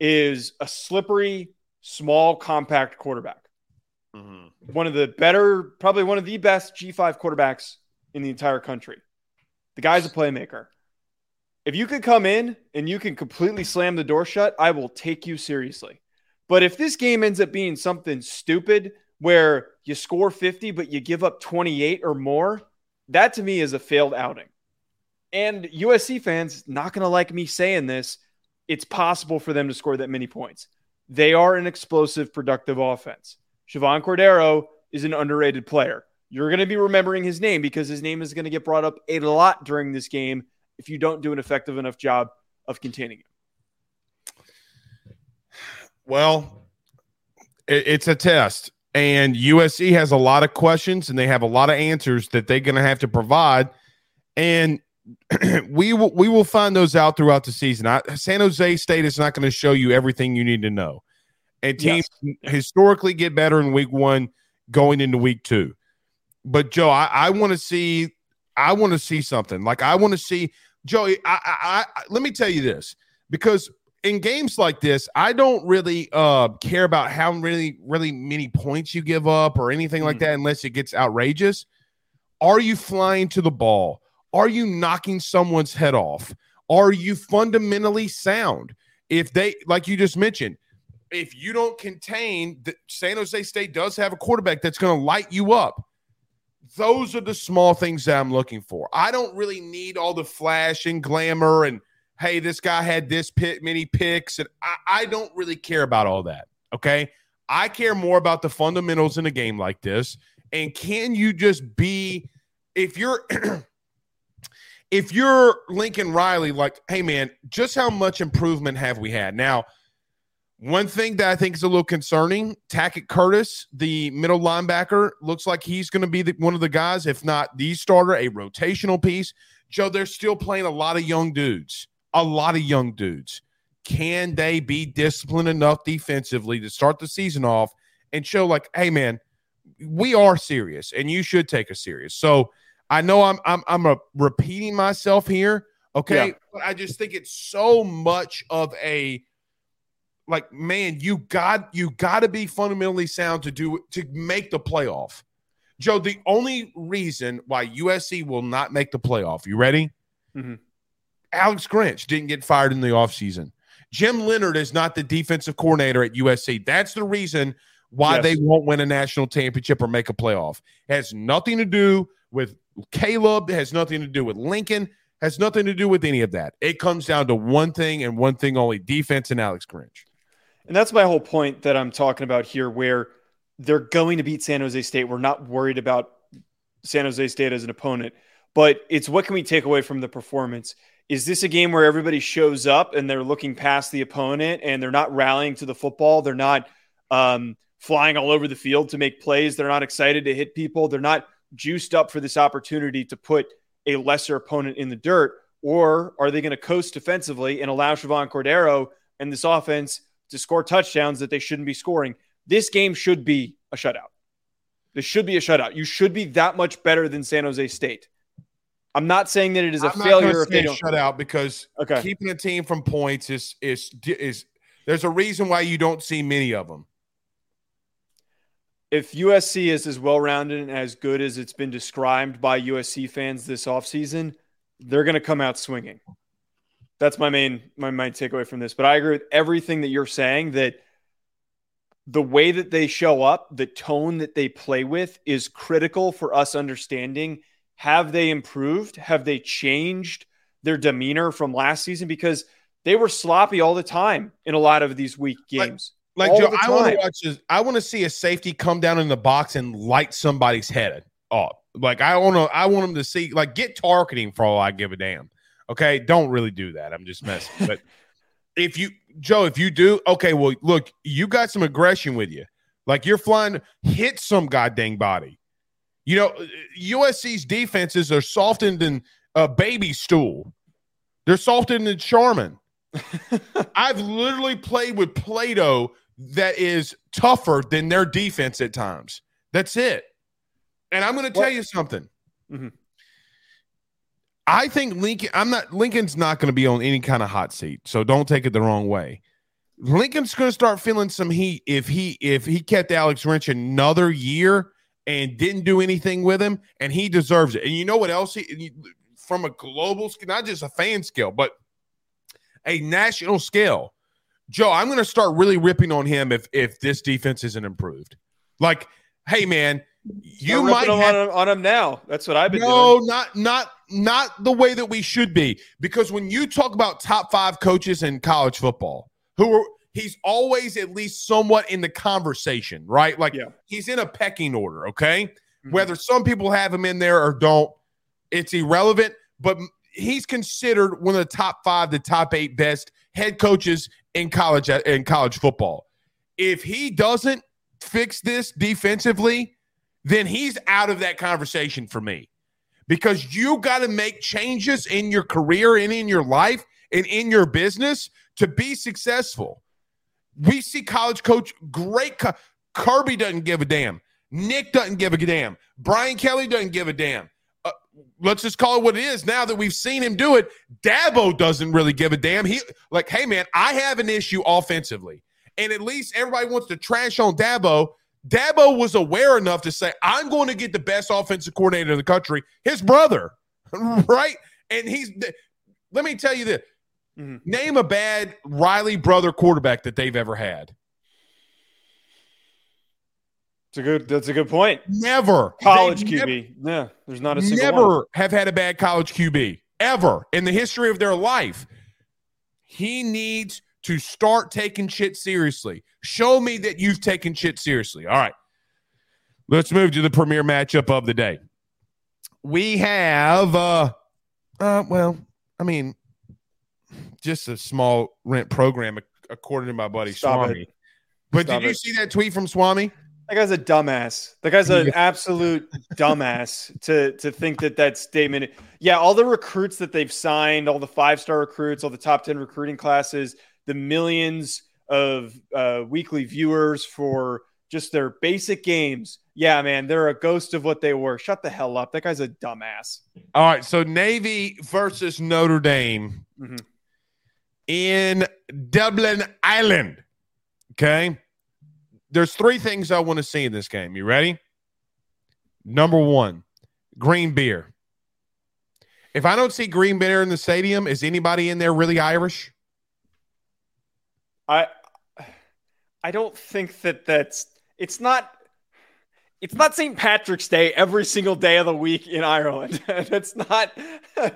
S2: is a slippery, small, compact quarterback. Mm-hmm. One of the better, probably one of the best G5 quarterbacks in the entire country. The guy's a playmaker. If you could come in and you can completely slam the door shut, I will take you seriously. But if this game ends up being something stupid where you score 50 but you give up 28 or more, that to me is a failed outing. And USC fans not going to like me saying this it's possible for them to score that many points. They are an explosive, productive offense. Chevan Cordero is an underrated player. You're going to be remembering his name because his name is going to get brought up a lot during this game if you don't do an effective enough job of containing him.
S1: Well, it's a test, and USC has a lot of questions, and they have a lot of answers that they're going to have to provide, and we will we will find those out throughout the season. I, San Jose State is not going to show you everything you need to know, and teams yes. historically get better in week one going into week two. But Joe, I, I want to see I want to see something like I want to see Joey. I, I, I let me tell you this because in games like this, I don't really uh, care about how really, really many points you give up or anything like mm. that unless it gets outrageous. Are you flying to the ball? Are you knocking someone's head off? Are you fundamentally sound? If they, like you just mentioned, if you don't contain, the, San Jose State does have a quarterback that's going to light you up. Those are the small things that I'm looking for. I don't really need all the flash and glamour and hey, this guy had this pit many picks, and I, I don't really care about all that. Okay. I care more about the fundamentals in a game like this. And can you just be if you're if you're Lincoln Riley, like, hey man, just how much improvement have we had? Now, one thing that I think is a little concerning, Tackett Curtis, the middle linebacker, looks like he's going to be the, one of the guys, if not the starter, a rotational piece. Joe, they're still playing a lot of young dudes a lot of young dudes. Can they be disciplined enough defensively to start the season off and show, like, hey, man, we are serious and you should take us serious? So I know I'm I'm I'm a, repeating myself here, okay? Yeah. But I just think it's so much of a like, man, you got you got to be fundamentally sound to do to make the playoff. Joe, the only reason why USC will not make the playoff, you ready? Mm-hmm. Alex Grinch didn't get fired in the offseason. Jim Leonard is not the defensive coordinator at USC. That's the reason why yes. they won't win a national championship or make a playoff. It has nothing to do with Caleb, it has nothing to do with Lincoln, it has nothing to do with any of that. It comes down to one thing and one thing only defense and Alex Grinch.
S2: And that's my whole point that I'm talking about here, where they're going to beat San Jose State. We're not worried about San Jose State as an opponent, but it's what can we take away from the performance? Is this a game where everybody shows up and they're looking past the opponent and they're not rallying to the football? They're not um, flying all over the field to make plays. They're not excited to hit people. They're not juiced up for this opportunity to put a lesser opponent in the dirt. Or are they going to coast defensively and allow Chevan Cordeiro and this offense to score touchdowns that they shouldn't be scoring? This game should be a shutout. This should be a shutout. You should be that much better than San Jose State. I'm not saying that it is a I'm failure if they don't
S1: shut out because okay. keeping a team from points is is is there's a reason why you don't see many of them.
S2: If USC is as well rounded and as good as it's been described by USC fans this offseason, they're going to come out swinging. That's my main my main takeaway from this. But I agree with everything that you're saying that the way that they show up, the tone that they play with is critical for us understanding have they improved? Have they changed their demeanor from last season? Because they were sloppy all the time in a lot of these weak games.
S1: Like, like Joe, I want to watch this. I want to see a safety come down in the box and light somebody's head up. Like I want to, I want them to see, like, get targeting for all I give a damn. Okay, don't really do that. I'm just messing. but if you, Joe, if you do, okay, well, look, you got some aggression with you. Like you're flying, hit some goddamn body. You know, USC's defenses are softened in a baby stool. They're softened in Charmin. I've literally played with Play-Doh that is tougher than their defense at times. That's it. And I'm going to tell you something. Mm-hmm. I think Lincoln. I'm not. Lincoln's not going to be on any kind of hot seat, so don't take it the wrong way. Lincoln's going to start feeling some heat if he if he kept Alex Grinch another year and didn't do anything with him, and he deserves it. And you know what else? He, from a global, scale, not just a fan scale, but a national scale. Joe, I'm going to start really ripping on him if if this defense isn't improved. Like, hey man, you might
S2: have, on, on him now. That's what I've been
S1: no,
S2: doing.
S1: not not not the way that we should be. Because when you talk about top five coaches in college football, who are he's always at least somewhat in the conversation, right? Like yeah. he's in a pecking order, okay? Mm-hmm. Whether some people have him in there or don't, it's irrelevant, but he's considered one of the top 5 the top 8 best head coaches in college in college football. if he doesn't fix this defensively, then he's out of that conversation for me. Because you got to make changes in your career and in your life and in your business to be successful. We see college coach great. Co- Kirby doesn't give a damn. Nick doesn't give a damn. Brian Kelly doesn't give a damn. Uh, let's just call it what it is. Now that we've seen him do it, Dabo doesn't really give a damn. He like, hey man, I have an issue offensively, and at least everybody wants to trash on Dabo. Dabo was aware enough to say, I'm going to get the best offensive coordinator in the country, his brother, right? And he's, let me tell you this mm-hmm. name a bad Riley brother quarterback that they've ever had.
S2: It's a good. That's a good point.
S1: Never
S2: college they QB. Never, yeah, there's not a single
S1: never
S2: one.
S1: have had a bad college QB ever in the history of their life. He needs to start taking shit seriously. Show me that you've taken shit seriously. All right. Let's move to the premier matchup of the day. We have uh uh well, I mean just a small rent program according to my buddy Stop Swami. It. But Stop did you it. see that tweet from Swami?
S2: That guy's a dumbass. That guy's an absolute dumbass to to think that that statement. Yeah, all the recruits that they've signed, all the five star recruits, all the top ten recruiting classes, the millions of uh, weekly viewers for just their basic games. Yeah, man, they're a ghost of what they were. Shut the hell up. That guy's a dumbass.
S1: All right, so Navy versus Notre Dame mm-hmm. In Dublin, Ireland. Okay. There's three things I want to see in this game. You ready? Number one, green beer. If I don't see green beer in the stadium, is anybody in there really Irish?
S2: I I don't think that that's it's not it's not St. Patrick's Day every single day of the week in Ireland. that's not I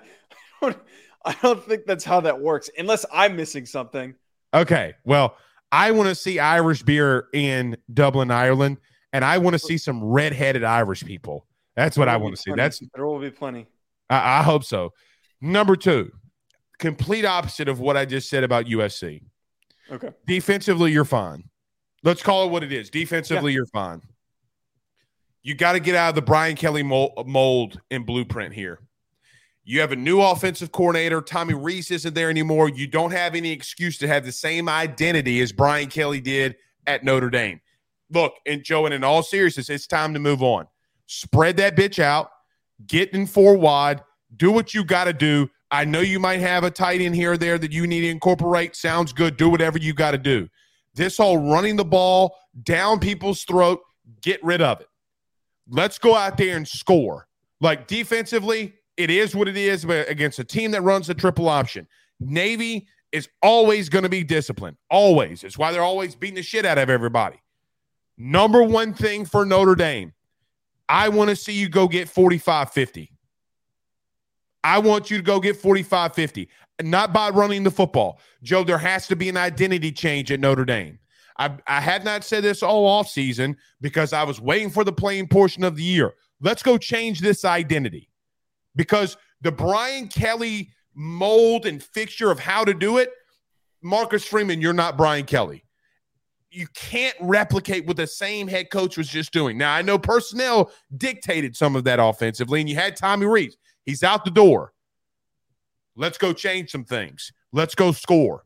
S2: don't, I don't think that's how that works unless I'm missing something.
S1: Okay. Well, I want to see Irish beer in Dublin, Ireland, and I want to see some red-headed Irish people. That's what I want to see. That's
S2: there will be plenty.
S1: I, I hope so. Number two, complete opposite of what I just said about USC.
S2: Okay.
S1: Defensively, you're fine. Let's call it what it is. Defensively, yeah. you're fine. You got to get out of the Brian Kelly mold and blueprint here. You have a new offensive coordinator. Tommy Rees isn't there anymore. You don't have any excuse to have the same identity as Brian Kelly did at Notre Dame. Look, and Joe, and in all seriousness, it's time to move on. Spread that bitch out, get in four wide, do what you got to do. I know you might have a tight end here or there that you need to incorporate. Sounds good. Do whatever you got to do. This whole running the ball down people's throat, get rid of it. Let's go out there and score. Like defensively, it is what it is, but against a team that runs a triple option, Navy is always going to be disciplined. Always. It's why they're always beating the shit out of everybody. Number one thing for Notre Dame, I want to see you go get 45 50. I want you to go get 45 50, not by running the football. Joe, there has to be an identity change at Notre Dame. I, I had not said this all off season because I was waiting for the playing portion of the year. Let's go change this identity because the Brian Kelly mold and fixture of how to do it, Marcus Freeman, you're not Brian Kelly. You can't replicate what the same head coach was just doing. Now, I know personnel dictated some of that offensively, and you had Tommy Rees. He's out the door. Let's go change some things. Let's go score.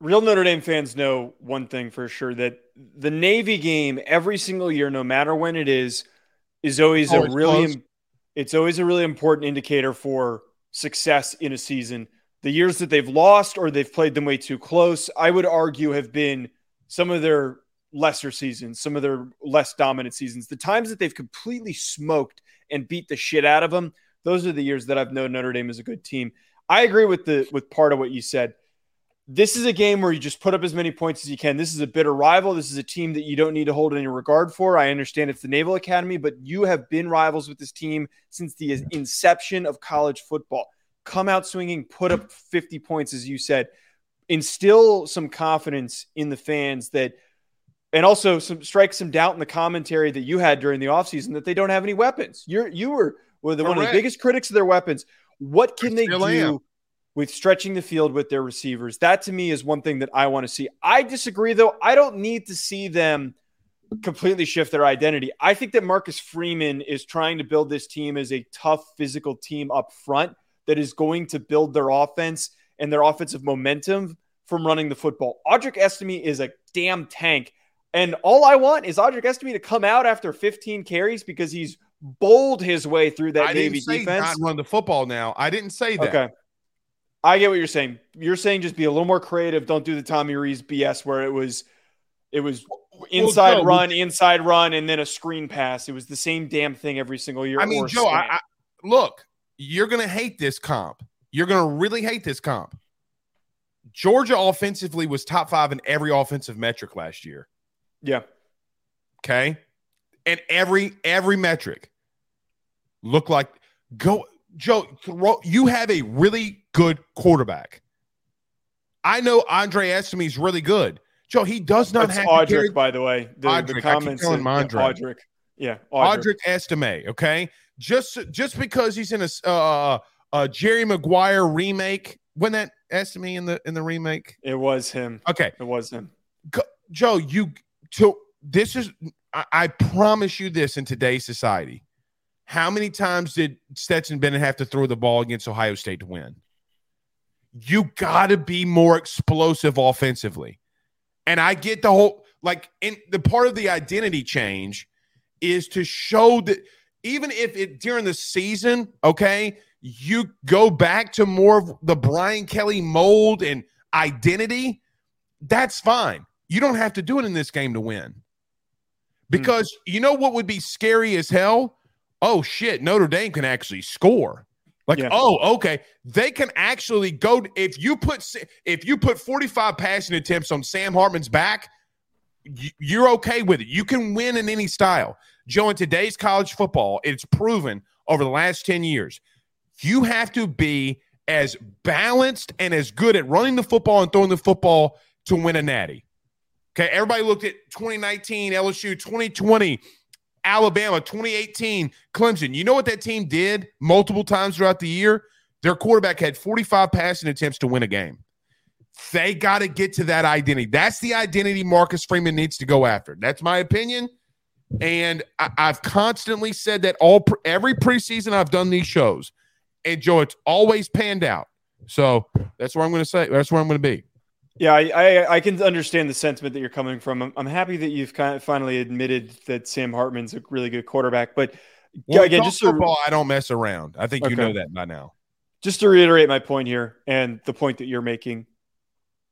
S2: Real Notre Dame fans know one thing for sure that the Navy game every single year, no matter when it is, is always a really it's always a really important indicator for success in a season. The years that they've lost or they've played them way too close, I would argue have been some of their lesser seasons, some of their less dominant seasons. The times that they've completely smoked and beat the shit out of them. Those are the years that I've known Notre Dame is a good team. I agree with the with part of what you said. This is a game where you just put up as many points as you can. This is a bitter rival. This is a team that you don't need to hold any regard for. I understand it's the Naval Academy, but you have been rivals with this team since the inception of college football. Come out swinging, put up 50 points, as you said. Instill some confidence in the fans that and also some strike some doubt in the commentary that you had during the offseason that they don't have any weapons. You're you were, were the, one of the biggest critics of their weapons. What can they do? Am. With stretching the field with their receivers. That to me is one thing that I want to see. I disagree, though. I don't need to see them completely shift their identity. I think that Marcus Freeman is trying to build this team as a tough physical team up front that is going to build their offense and their offensive momentum from running the football. Audric Estime is a damn tank. And all I want is Audric Estime to come out after 15 carries because he's bowled his way through that
S1: I
S2: Navy
S1: didn't say
S2: defense.
S1: Not run the football now. I didn't say that.
S2: Okay. I get what you're saying. You're saying just be a little more creative. Don't do the Tommy Rees BS where it was it was inside
S1: Joe,
S2: run, inside run, and then a screen pass. It was the same damn thing every single year.
S1: I mean, Joe, I. I, look, you're going to hate this comp. You're going to really hate this comp. Georgia offensively was top five in every offensive metric last year.
S2: yeah.
S1: Okay. And every every metric looked like go Joe, throw, you have a really good quarterback. I know Andre Estime is really good. Joe, he does not
S2: That's
S1: have
S2: Audric,
S1: carry-
S2: by the way. The,
S1: Audric, I
S2: the
S1: keep
S2: comments.
S1: him
S2: yeah,
S1: Audric.
S2: Audric. Yeah. Audric.
S1: Audric Estime, okay? Just just because he's in a uh, a Jerry Maguire remake, when that Estime in the in the remake?
S2: It was him.
S1: Okay,
S2: It was him.
S1: Joe, you to this is I, I promise you this in today's society. How many times did Stetson Bennett have to throw the ball against Ohio State to win? You got to be more explosive offensively. And I get the whole like in the part of the identity change is to show that even if it during the season, okay, you go back to more of the Brian Kelly mold and identity, that's fine. You don't have to do it in this game to win. Hmm. Because you know what would be scary as hell? Oh shit, Notre Dame can actually score. Like,
S2: Yeah.
S1: oh, okay. They can actually go if you put if you put 45 passing attempts on Sam Hartman's back, you're okay with it. You can win in any style. Joe, in today's college football, it's proven over the last 10 years. You have to be as balanced and as good at running the football and throwing the football to win a natty. Okay, everybody looked at 2019 LSU, 2020 Alabama, 2018 Clemson. You know what that team did multiple times throughout the year? Their quarterback had 45 passing attempts to win a game. They got to get to that identity. That's the identity Marcus Freeman needs to go after. That's my opinion. And I, have constantly said that all every preseason I've done these shows, and Joe, it's always panned out. So that's where I'm going to say. That's where I'm going to be.
S2: Yeah, I, I I can understand the sentiment that you're coming from. I'm, I'm happy that you've kind of finally admitted that Sam Hartman's a really good quarterback. But
S1: Well,
S2: again, just to,
S1: football, I don't mess around. I think you know that by now.
S2: just to reiterate my point here and the point that you're making,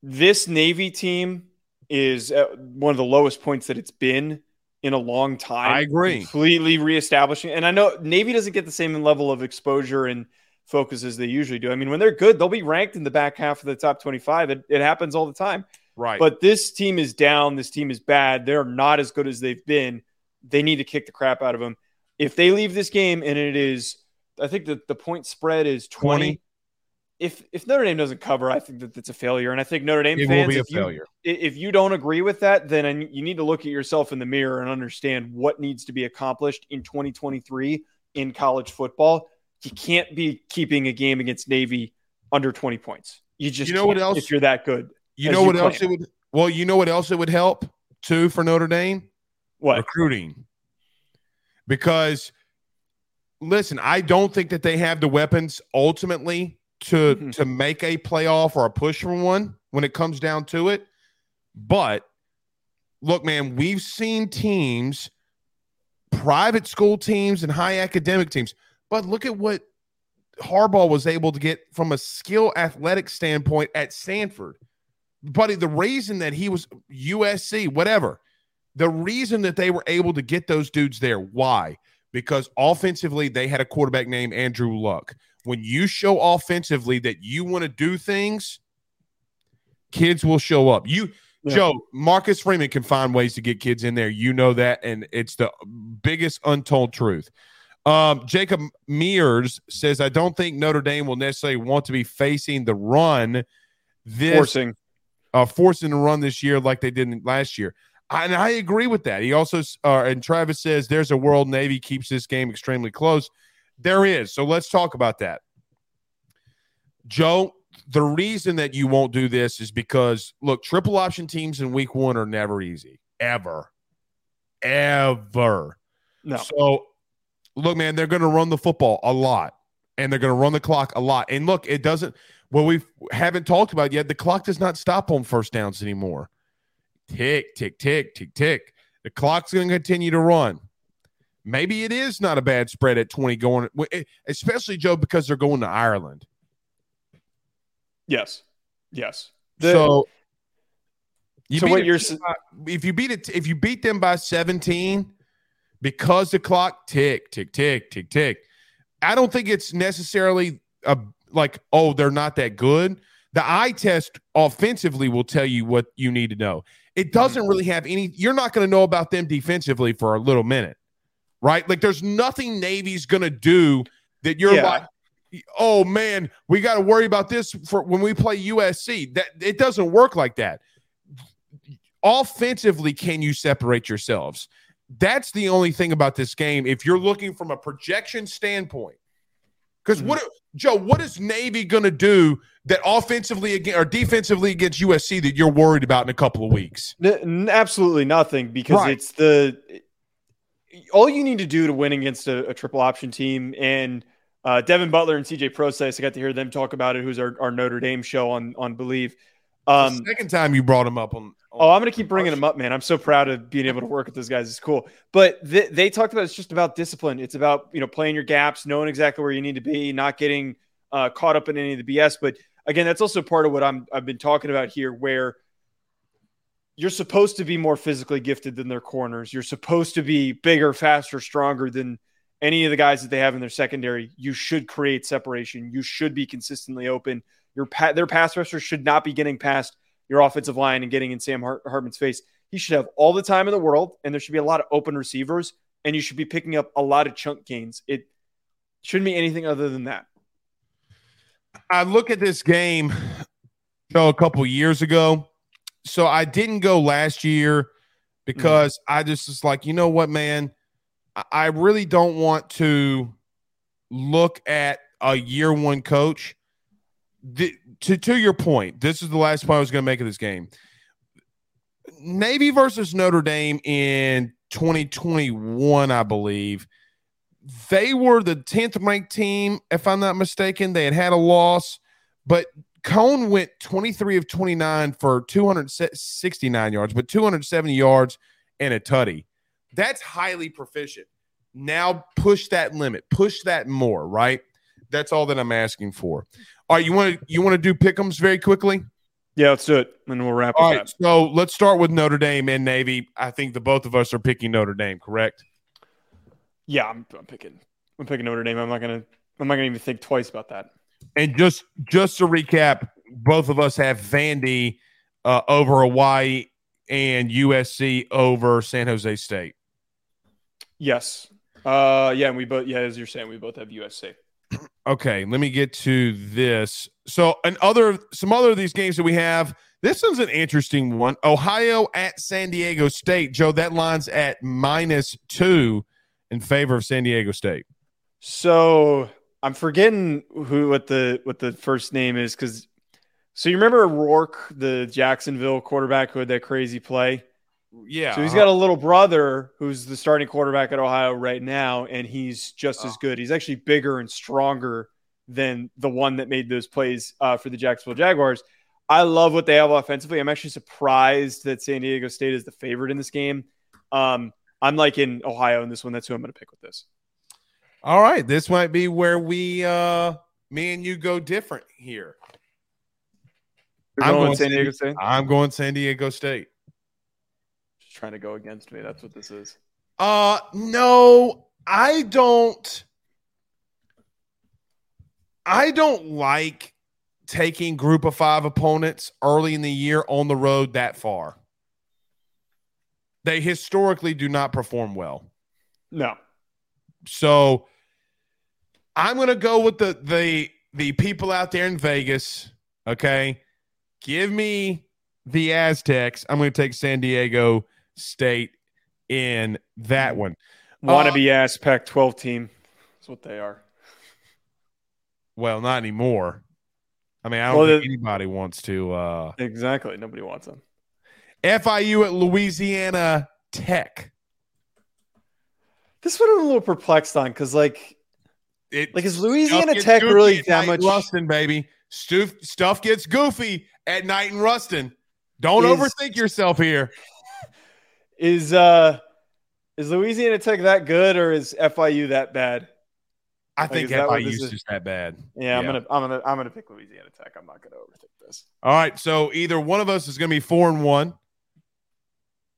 S2: this Navy team is one of the lowest points that it's been in a long time.
S1: I agree.
S2: Completely reestablishing. And I know Navy doesn't get the same level of exposure and focus as they usually do. I mean, when they're good, they'll be ranked in the back half of the top 25. It, it happens all the time.
S1: Right.
S2: But this team is down. This team is bad. They're not as good as they've been. They need to kick the crap out of them. If they leave this game and it is, I think that the point spread is 20.
S1: 20.
S2: If if Notre Dame doesn't cover, I think that it's a failure. And I think Notre Dame
S1: it
S2: fans,
S1: will be a
S2: if you,
S1: failure.
S2: if you don't agree with that, then you need to look at yourself in the mirror and understand what needs to be accomplished in 2023 in college football. You can't be keeping a game against Navy under 20 points. You just
S1: You know what else?
S2: if you're that good.
S1: You know
S2: you
S1: what else it would? Well, you know what else it would help too for Notre Dame
S2: What?
S1: recruiting. Because listen, I don't think that they have the weapons ultimately to
S2: Mhm.
S1: to make a playoff or a push for one when it comes down to it. But look, man, we've seen teams, private school teams and high academic teams. But look at what Harbaugh was able to get from a skill athletic standpoint at Stanford. Buddy, the reason that he was USC, whatever, the reason that they were able to get those dudes there, why? Because offensively, they had a quarterback named Andrew Luck. When you show offensively that you want to do things, kids will show up. You,
S2: Yeah.
S1: Joe, Marcus Freeman can find ways to get kids in there. You know that, and it's the biggest untold truth. Um, Jacob Mears says, I don't think Notre Dame will necessarily want to be facing the run this
S2: Forcing.
S1: uh, forcing to run this year like they did last year. I- And I agree with that. He also, uh, and Travis says, there's a world Navy keeps this game extremely close. There is. So let's talk about that. Joe, the reason that you won't do this is because look, triple option teams in week one are never easy, ever, ever.
S2: No.
S1: So, look, man, they're going to run the football a lot, and they're going to run the clock a lot. And look, it doesn't. Well, we haven't talked about yet. The clock does not stop on first downs anymore. Tick, tick, tick, tick, tick. The clock's going to continue to run. Maybe it is not a bad spread at 20 going, eh, especially Joe, because they're going to Ireland.
S2: Yes. Yes.
S1: The, so,
S2: you so what you're
S1: if you beat it if you beat them by 17 because the clock tick tick tick tick tick. I don't think it's necessarily a like oh they're not that good. The eye test offensively will tell you what you need to know. It doesn't really have any. You're not going to know about them defensively for a little minute, right? Like there's nothing Navy's going to do that you're yeah. like, oh man, we got to worry about this for when we play USC. That it doesn't work like that. Offensively, can you separate yourselves? That's the only thing about this game. If you're looking from a projection standpoint, because mm-hmm. what Joe, what is Navy going to do that offensively again or defensively against USC that you're worried about in a couple of weeks?
S2: N- absolutely nothing because right. it's the all you need to do to win against a, a triple option team and uh, Devin Butler and CJ Prosise, I got to hear them talk about it. Who's our, our Notre Dame show on on Bleav.
S1: Um, second time you brought him up on. on
S2: oh, I'm going to keep bringing him up, man. I'm so proud of being able to work with those guys. It's cool. But th- they talked about it's just about discipline. It's about you know playing your gaps, knowing exactly where you need to be, not getting uh, caught up in any of the BS. But again, that's also part of what I'm I've been talking about here, where you're supposed to be more physically gifted than their corners. You're supposed to be bigger, faster, stronger than any of the guys that they have in their secondary, you should create separation. You should be consistently open. Your pa- their pass rushers should not be getting past your offensive line and getting in Sam Hart- Hartman's face. He should have all the time in the world, and there should be a lot of open receivers, and you should be picking up a lot of chunk gains. It shouldn't be anything other than that.
S1: I look at this game, Joe, a couple years ago. So I didn't go last year because mm. I just was like, you know what, man I really don't want to look at a year one coach. The, to to your point, this is the last point I was going to make of this game. Navy versus Notre Dame in 2021, I believe. They were the 10th ranked team, if I'm not mistaken. They had had a loss, but Coan went 23 of 29 for 269 yards, but 270 yards and a tutty. That's highly proficient. Now push that limit, push that more, right? That's all that I'm asking for. All right, you want to you want to do pickums very quickly?
S2: Yeah, let's do it, and we'll wrap.
S1: All right, that. so let's start with Notre Dame and Navy. I think the both of us are picking Notre Dame, correct?
S2: Yeah, I'm, I'm picking. I'm picking Notre Dame. I'm not gonna. I'm not gonna even think twice about that.
S1: And just just to recap, both of us have Vandy uh, over Hawaii and USC over San Jose State.
S2: Yes. Uh, yeah, and we both, yeah, as you're saying, we both have USC.
S1: Okay, let me get to this. So, and other, some other of these games that we have. This one's an interesting one. Ohio at San Diego State. Joe, that line's at minus two in favor of San Diego State.
S2: So I'm forgetting who what the what the first name is because so you remember Rourke, the Jacksonville quarterback who had that crazy play?
S1: Yeah.
S2: So he's got a little brother who's the starting quarterback at Ohio right now, and he's just oh. as good. He's actually bigger and stronger than the one that made those plays uh, for the Jacksonville Jaguars. I love what they have offensively. I'm actually surprised that San Diego State is the favorite in this game. Um, I'm like in Ohio in this one. That's who I'm going to pick with this.
S1: All right, this might be where we, uh, me and you, go different here.
S2: I'm going San Diego State.
S1: I'm going San Diego State
S2: trying to go against me. That's what this is.
S1: Uh no, I don't I don't like taking group of 5 opponents early in the year on the road that far. They historically do not perform well.
S2: No.
S1: So I'm going to go with the the the people out there in Vegas, okay? Give me the Aztecs. I'm going to take San Diego State in that one.
S2: Wannabe uh, ass Pac 12 team. That's what they are.
S1: Well, not anymore. I mean, I don't well, think the, anybody wants to. Uh,
S2: exactly, nobody wants them.
S1: FIU at Louisiana Tech.
S2: This one I'm a little perplexed on because, like, it like is Louisiana Tech really that much?
S1: Ruston, baby. Stuff, stuff gets goofy at night in Ruston. Don't is, overthink yourself here.
S2: Is uh is Louisiana Tech that good or is FIU that bad?
S1: I like, think FIU is just that bad.
S2: Yeah, yeah, I'm gonna I'm gonna I'm gonna pick Louisiana Tech. I'm not gonna overthink this.
S1: All right, so either one of us is gonna be four and one,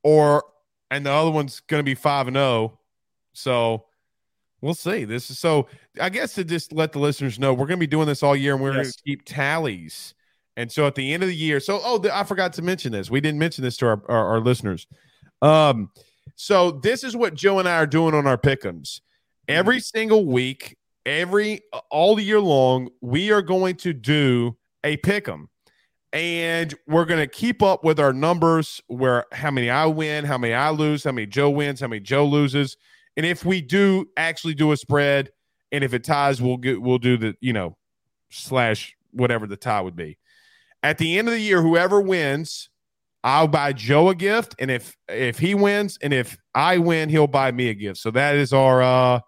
S1: or and the other one's gonna be five and zero. Oh. So we'll see. This is so. I guess to just let the listeners know, we're gonna be doing this all year, and we're yes. gonna keep tallies. And so at the end of the year, so oh, I forgot to mention this. We didn't mention this to our, our, our listeners. Um, so this is what Joe and I are doing on our pickums. Every single week, every all year long, we are going to do a pick'em. And we're going to keep up with our numbers where how many I win, how many I lose, how many Joe wins, how many Joe loses. And if we do actually do a spread, and if it ties, we'll get we'll do the, you know, slash whatever the tie would be. At the end of the year, whoever wins, I'll buy Joe a gift. And if if he wins and if I win, he'll buy me a gift. So that is our uh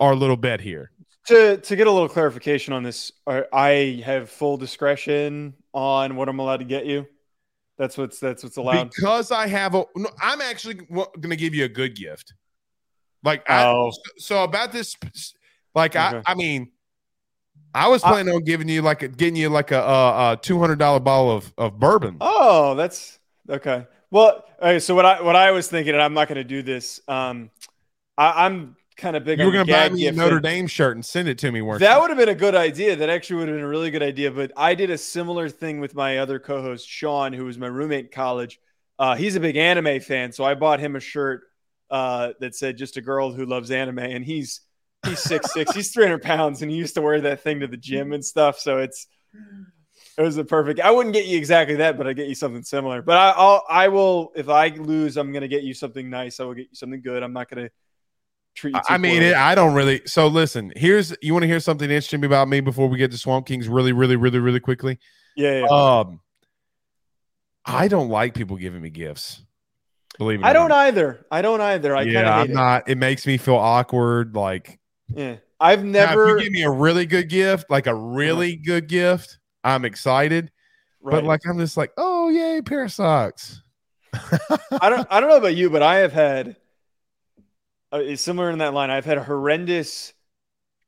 S1: our little bet here.
S2: To to get a little clarification on this, I have full discretion on what I'm allowed to get you. That's what's that's what's allowed.
S1: Because I have a, no, I'm actually going to give you a good gift. Like, oh. I, so about this, like okay. I, I mean, I was planning I, on giving you like a, getting you like a, a, a two hundred dollar bottle of of bourbon.
S2: Oh, that's okay. Well, okay, so what I what I was thinking, and I'm not going to do this. Um, I, am kind of big.
S1: You were going
S2: to
S1: buy me a Notre Dame shirt and send it to me.
S2: Weren't that would have been a good idea. That actually would have been a really good idea. But I did a similar thing with my other co-host Sean, who was my roommate in college. Uh, he's a big anime fan, so I bought him a shirt uh, that said "Just a girl who loves anime," and he's he's six six, he's three hundred pounds, and he used to wear that thing to the gym and stuff. So it's it was a perfect. I wouldn't get you exactly that, but I get you something similar. But I, I'll I will if I lose, I'm gonna get you something nice. I will get you something good. I'm not gonna
S1: treat you. I mean, it, I don't really. So listen, here's you want to hear something interesting about me before we get to Swamp Kings really, really, really, really quickly.
S2: Yeah. yeah.
S1: Um, I don't like people giving me gifts. Believe me.
S2: I don't not. either. I don't either. I yeah, I'm
S1: not. It makes me feel awkward. Like,
S2: yeah, I've never.
S1: Now, if you give me a really good gift, like a really good gift, I'm excited. Right. But like, I'm just like, oh yay, pair of socks.
S2: I don't. I don't know about you, but I have had uh, similar in that line. I've had a horrendous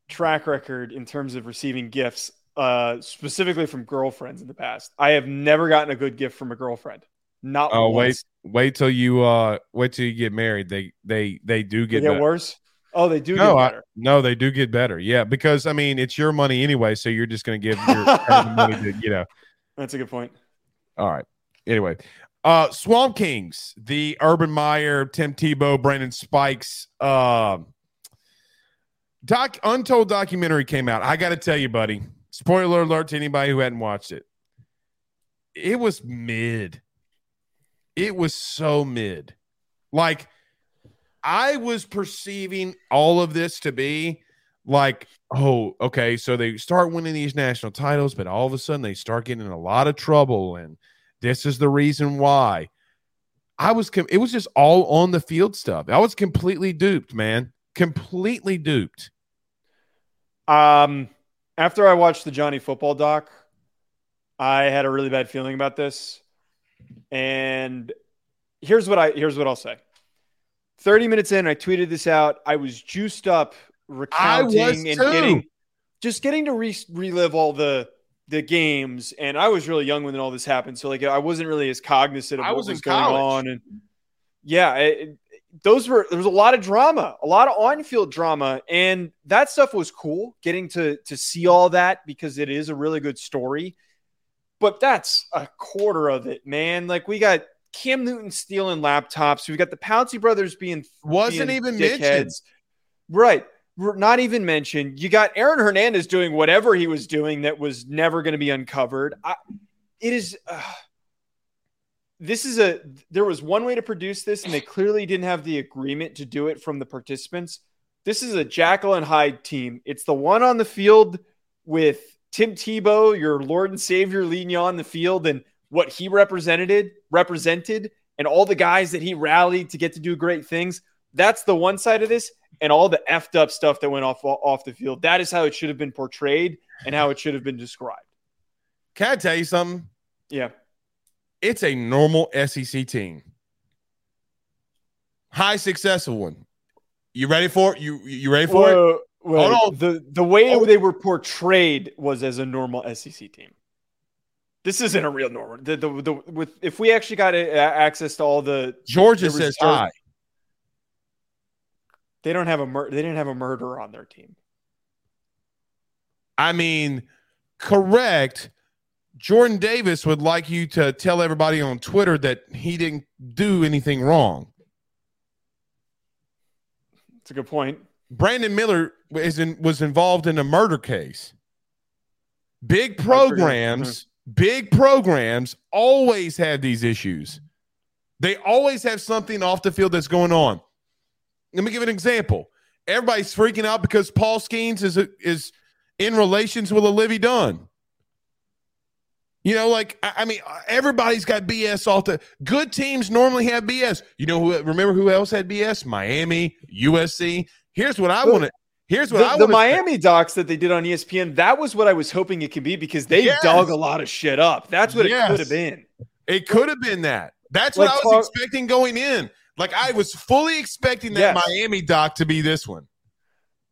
S2: track record in terms of receiving gifts, uh, specifically from girlfriends in the past. I have never gotten a good gift from a girlfriend. Not
S1: oh once. wait wait till you uh wait till you get married. They they they do get,
S2: they
S1: get
S2: worse. Oh, they do no, I,
S1: no, they do get better. Yeah, because I mean it's your money anyway, so you're just going to give your money to you know.
S2: That's a good point.
S1: All right. Anyway, uh, Swamp Kings, the Urban Meyer, Tim Tebow, Brandon Spikes, uh, doc untold documentary came out. I got to tell you, buddy. Spoiler alert to anybody who hadn't watched it. It was mid. It was so mid. Like I was perceiving all of this to be like, oh, okay, so they start winning these national titles, but all of a sudden they start getting in a lot of trouble and this is the reason why. I was, it was just all on the field stuff. I was completely duped, man. Completely duped.
S2: Um, after I watched the Johnny Football doc, I had a really bad feeling about this. And here's what I here's what I'll say. 30 minutes in, I tweeted this out. I was juiced up recounting and getting just getting to re- relive all the the games, and I was really young when all this happened, so like I wasn't really as cognizant of I what was, was going on. And yeah, it, those were there was a lot of drama, a lot of on-field drama, and that stuff was cool. Getting to to see all that because it is a really good story. But that's a quarter of it, man. Like we got Cam Newton stealing laptops. We've got the Pouncey brothers being
S1: wasn't
S2: being
S1: even dickheads. mentioned.
S2: Right not even mentioned. You got Aaron Hernandez doing whatever he was doing that was never going to be uncovered. I, it is. Uh, this is a. There was one way to produce this, and they clearly didn't have the agreement to do it from the participants. This is a Jekyll and Hyde team. It's the one on the field with Tim Tebow, your Lord and Savior, leading you on the field and what he represented, represented, and all the guys that he rallied to get to do great things. That's the one side of this, and all the effed up stuff that went off off the field. That is how it should have been portrayed and how it should have been described.
S1: Can I tell you something?
S2: Yeah,
S1: it's a normal SEC team, high successful one. You ready for it? You you ready for Whoa. it?
S2: Hold on. The the way oh. they were portrayed was as a normal SEC team. This isn't a real normal. The, the, the with if we actually got access to all the
S1: Georgia says hi.
S2: They don't have a mur- they didn't have a murderer on their team.
S1: I mean, correct. Jordan Davis would like you to tell everybody on Twitter that he didn't do anything wrong.
S2: That's a good point.
S1: Brandon Miller is in, was involved in a murder case. Big programs, mm-hmm. Big programs always have these issues. They always have something off the field that's going on. Let me give an example. Everybody's freaking out because Paul Skenes is is in relations with Olivia Dunne. You know, like I, I mean, everybody's got BS off the good teams normally have BS. You know who? Remember who else had BS? Miami, USC. Here's what I want to. Here's what
S2: the, the Miami docs that they did on ESPN. That was what I was hoping it could be because they yes. dug a lot of shit up. That's what yes. it could have been.
S1: It could have been that. That's what I was expecting going in. Like I was fully expecting that yes. Miami doc to be this one.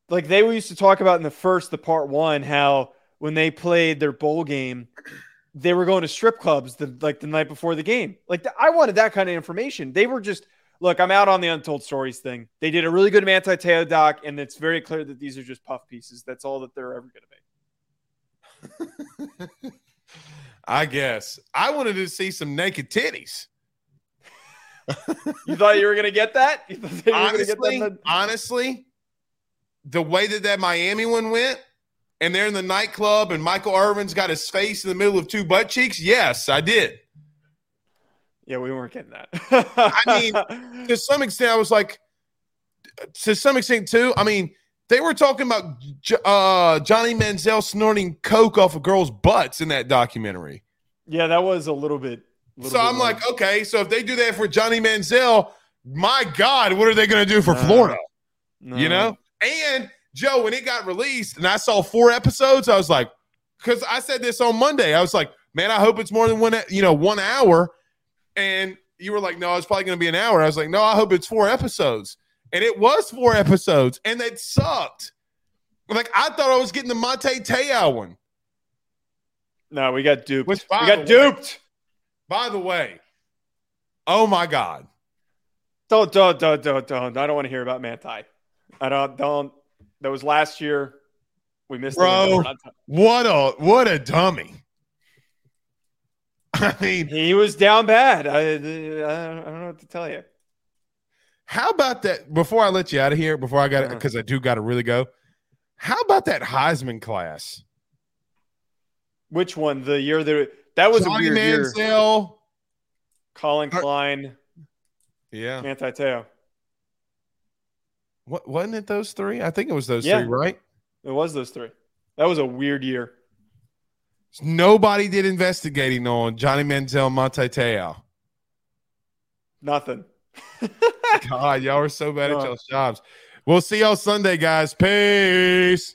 S2: Like they used to talk about in the first, the part one, how when they played their bowl game, they were going to strip clubs the like the night before the game. Like the, I wanted that kind of information. They were just look, I'm out on the untold stories thing. They did a really good Manti Te'o doc, and it's very clear that these are just puff pieces. That's all that they're ever
S1: going to be. I guess I wanted to see some naked titties.
S2: you thought you were going to get that?
S1: honestly, get that honestly, the way that that Miami one went, and they're in the nightclub, and Michael Irvin's got his face in the middle of two butt cheeks. Yes, I did.
S2: Yeah, we weren't getting that.
S1: I mean, to some extent, I was like, to some extent too. I mean, they were talking about uh, Johnny Manziel snorting coke off of girls' butts in that documentary.
S2: Yeah, that was a little bit.
S1: Little so bit I'm like, okay, so if they do that for Johnny Manziel, my God, what are they going to do for no, Florida? No. You know, and Joe, when it got released and I saw four episodes, I was like, because I said this on Monday, I was like, man, I hope it's more than one, you know, one hour. And you were like, no, it's probably going to be an hour. I was like, no, I hope it's four episodes. And it was four episodes, and it sucked. Like I thought I was getting the Manti Te'o one.
S2: No, we got duped. Which, we got duped. Way,
S1: by the way, oh my god!
S2: Don't don't don't don't don't. I don't want to hear about Manti. I don't don't. That was last year. We missed.
S1: Bro, what a what a dummy! I mean,
S2: he was down bad. I, I, don't know what to tell you.
S1: How about that? Before I let you out of here, before I got because uh-huh. I do got to really go. How about that Heisman class?
S2: Which one? The year that that was Johnny a weird Manziel, year. Collin Klein.
S1: Yeah.
S2: Manti Te'o.
S1: What wasn't it those three? I think it was those yeah. three, right?
S2: It was those three. That was a weird year.
S1: Nobody did investigating on Johnny Manziel, Manti Te'o.
S2: Nothing.
S1: God, y'all are so bad at y'all's jobs. We'll see y'all Sunday, guys. Peace.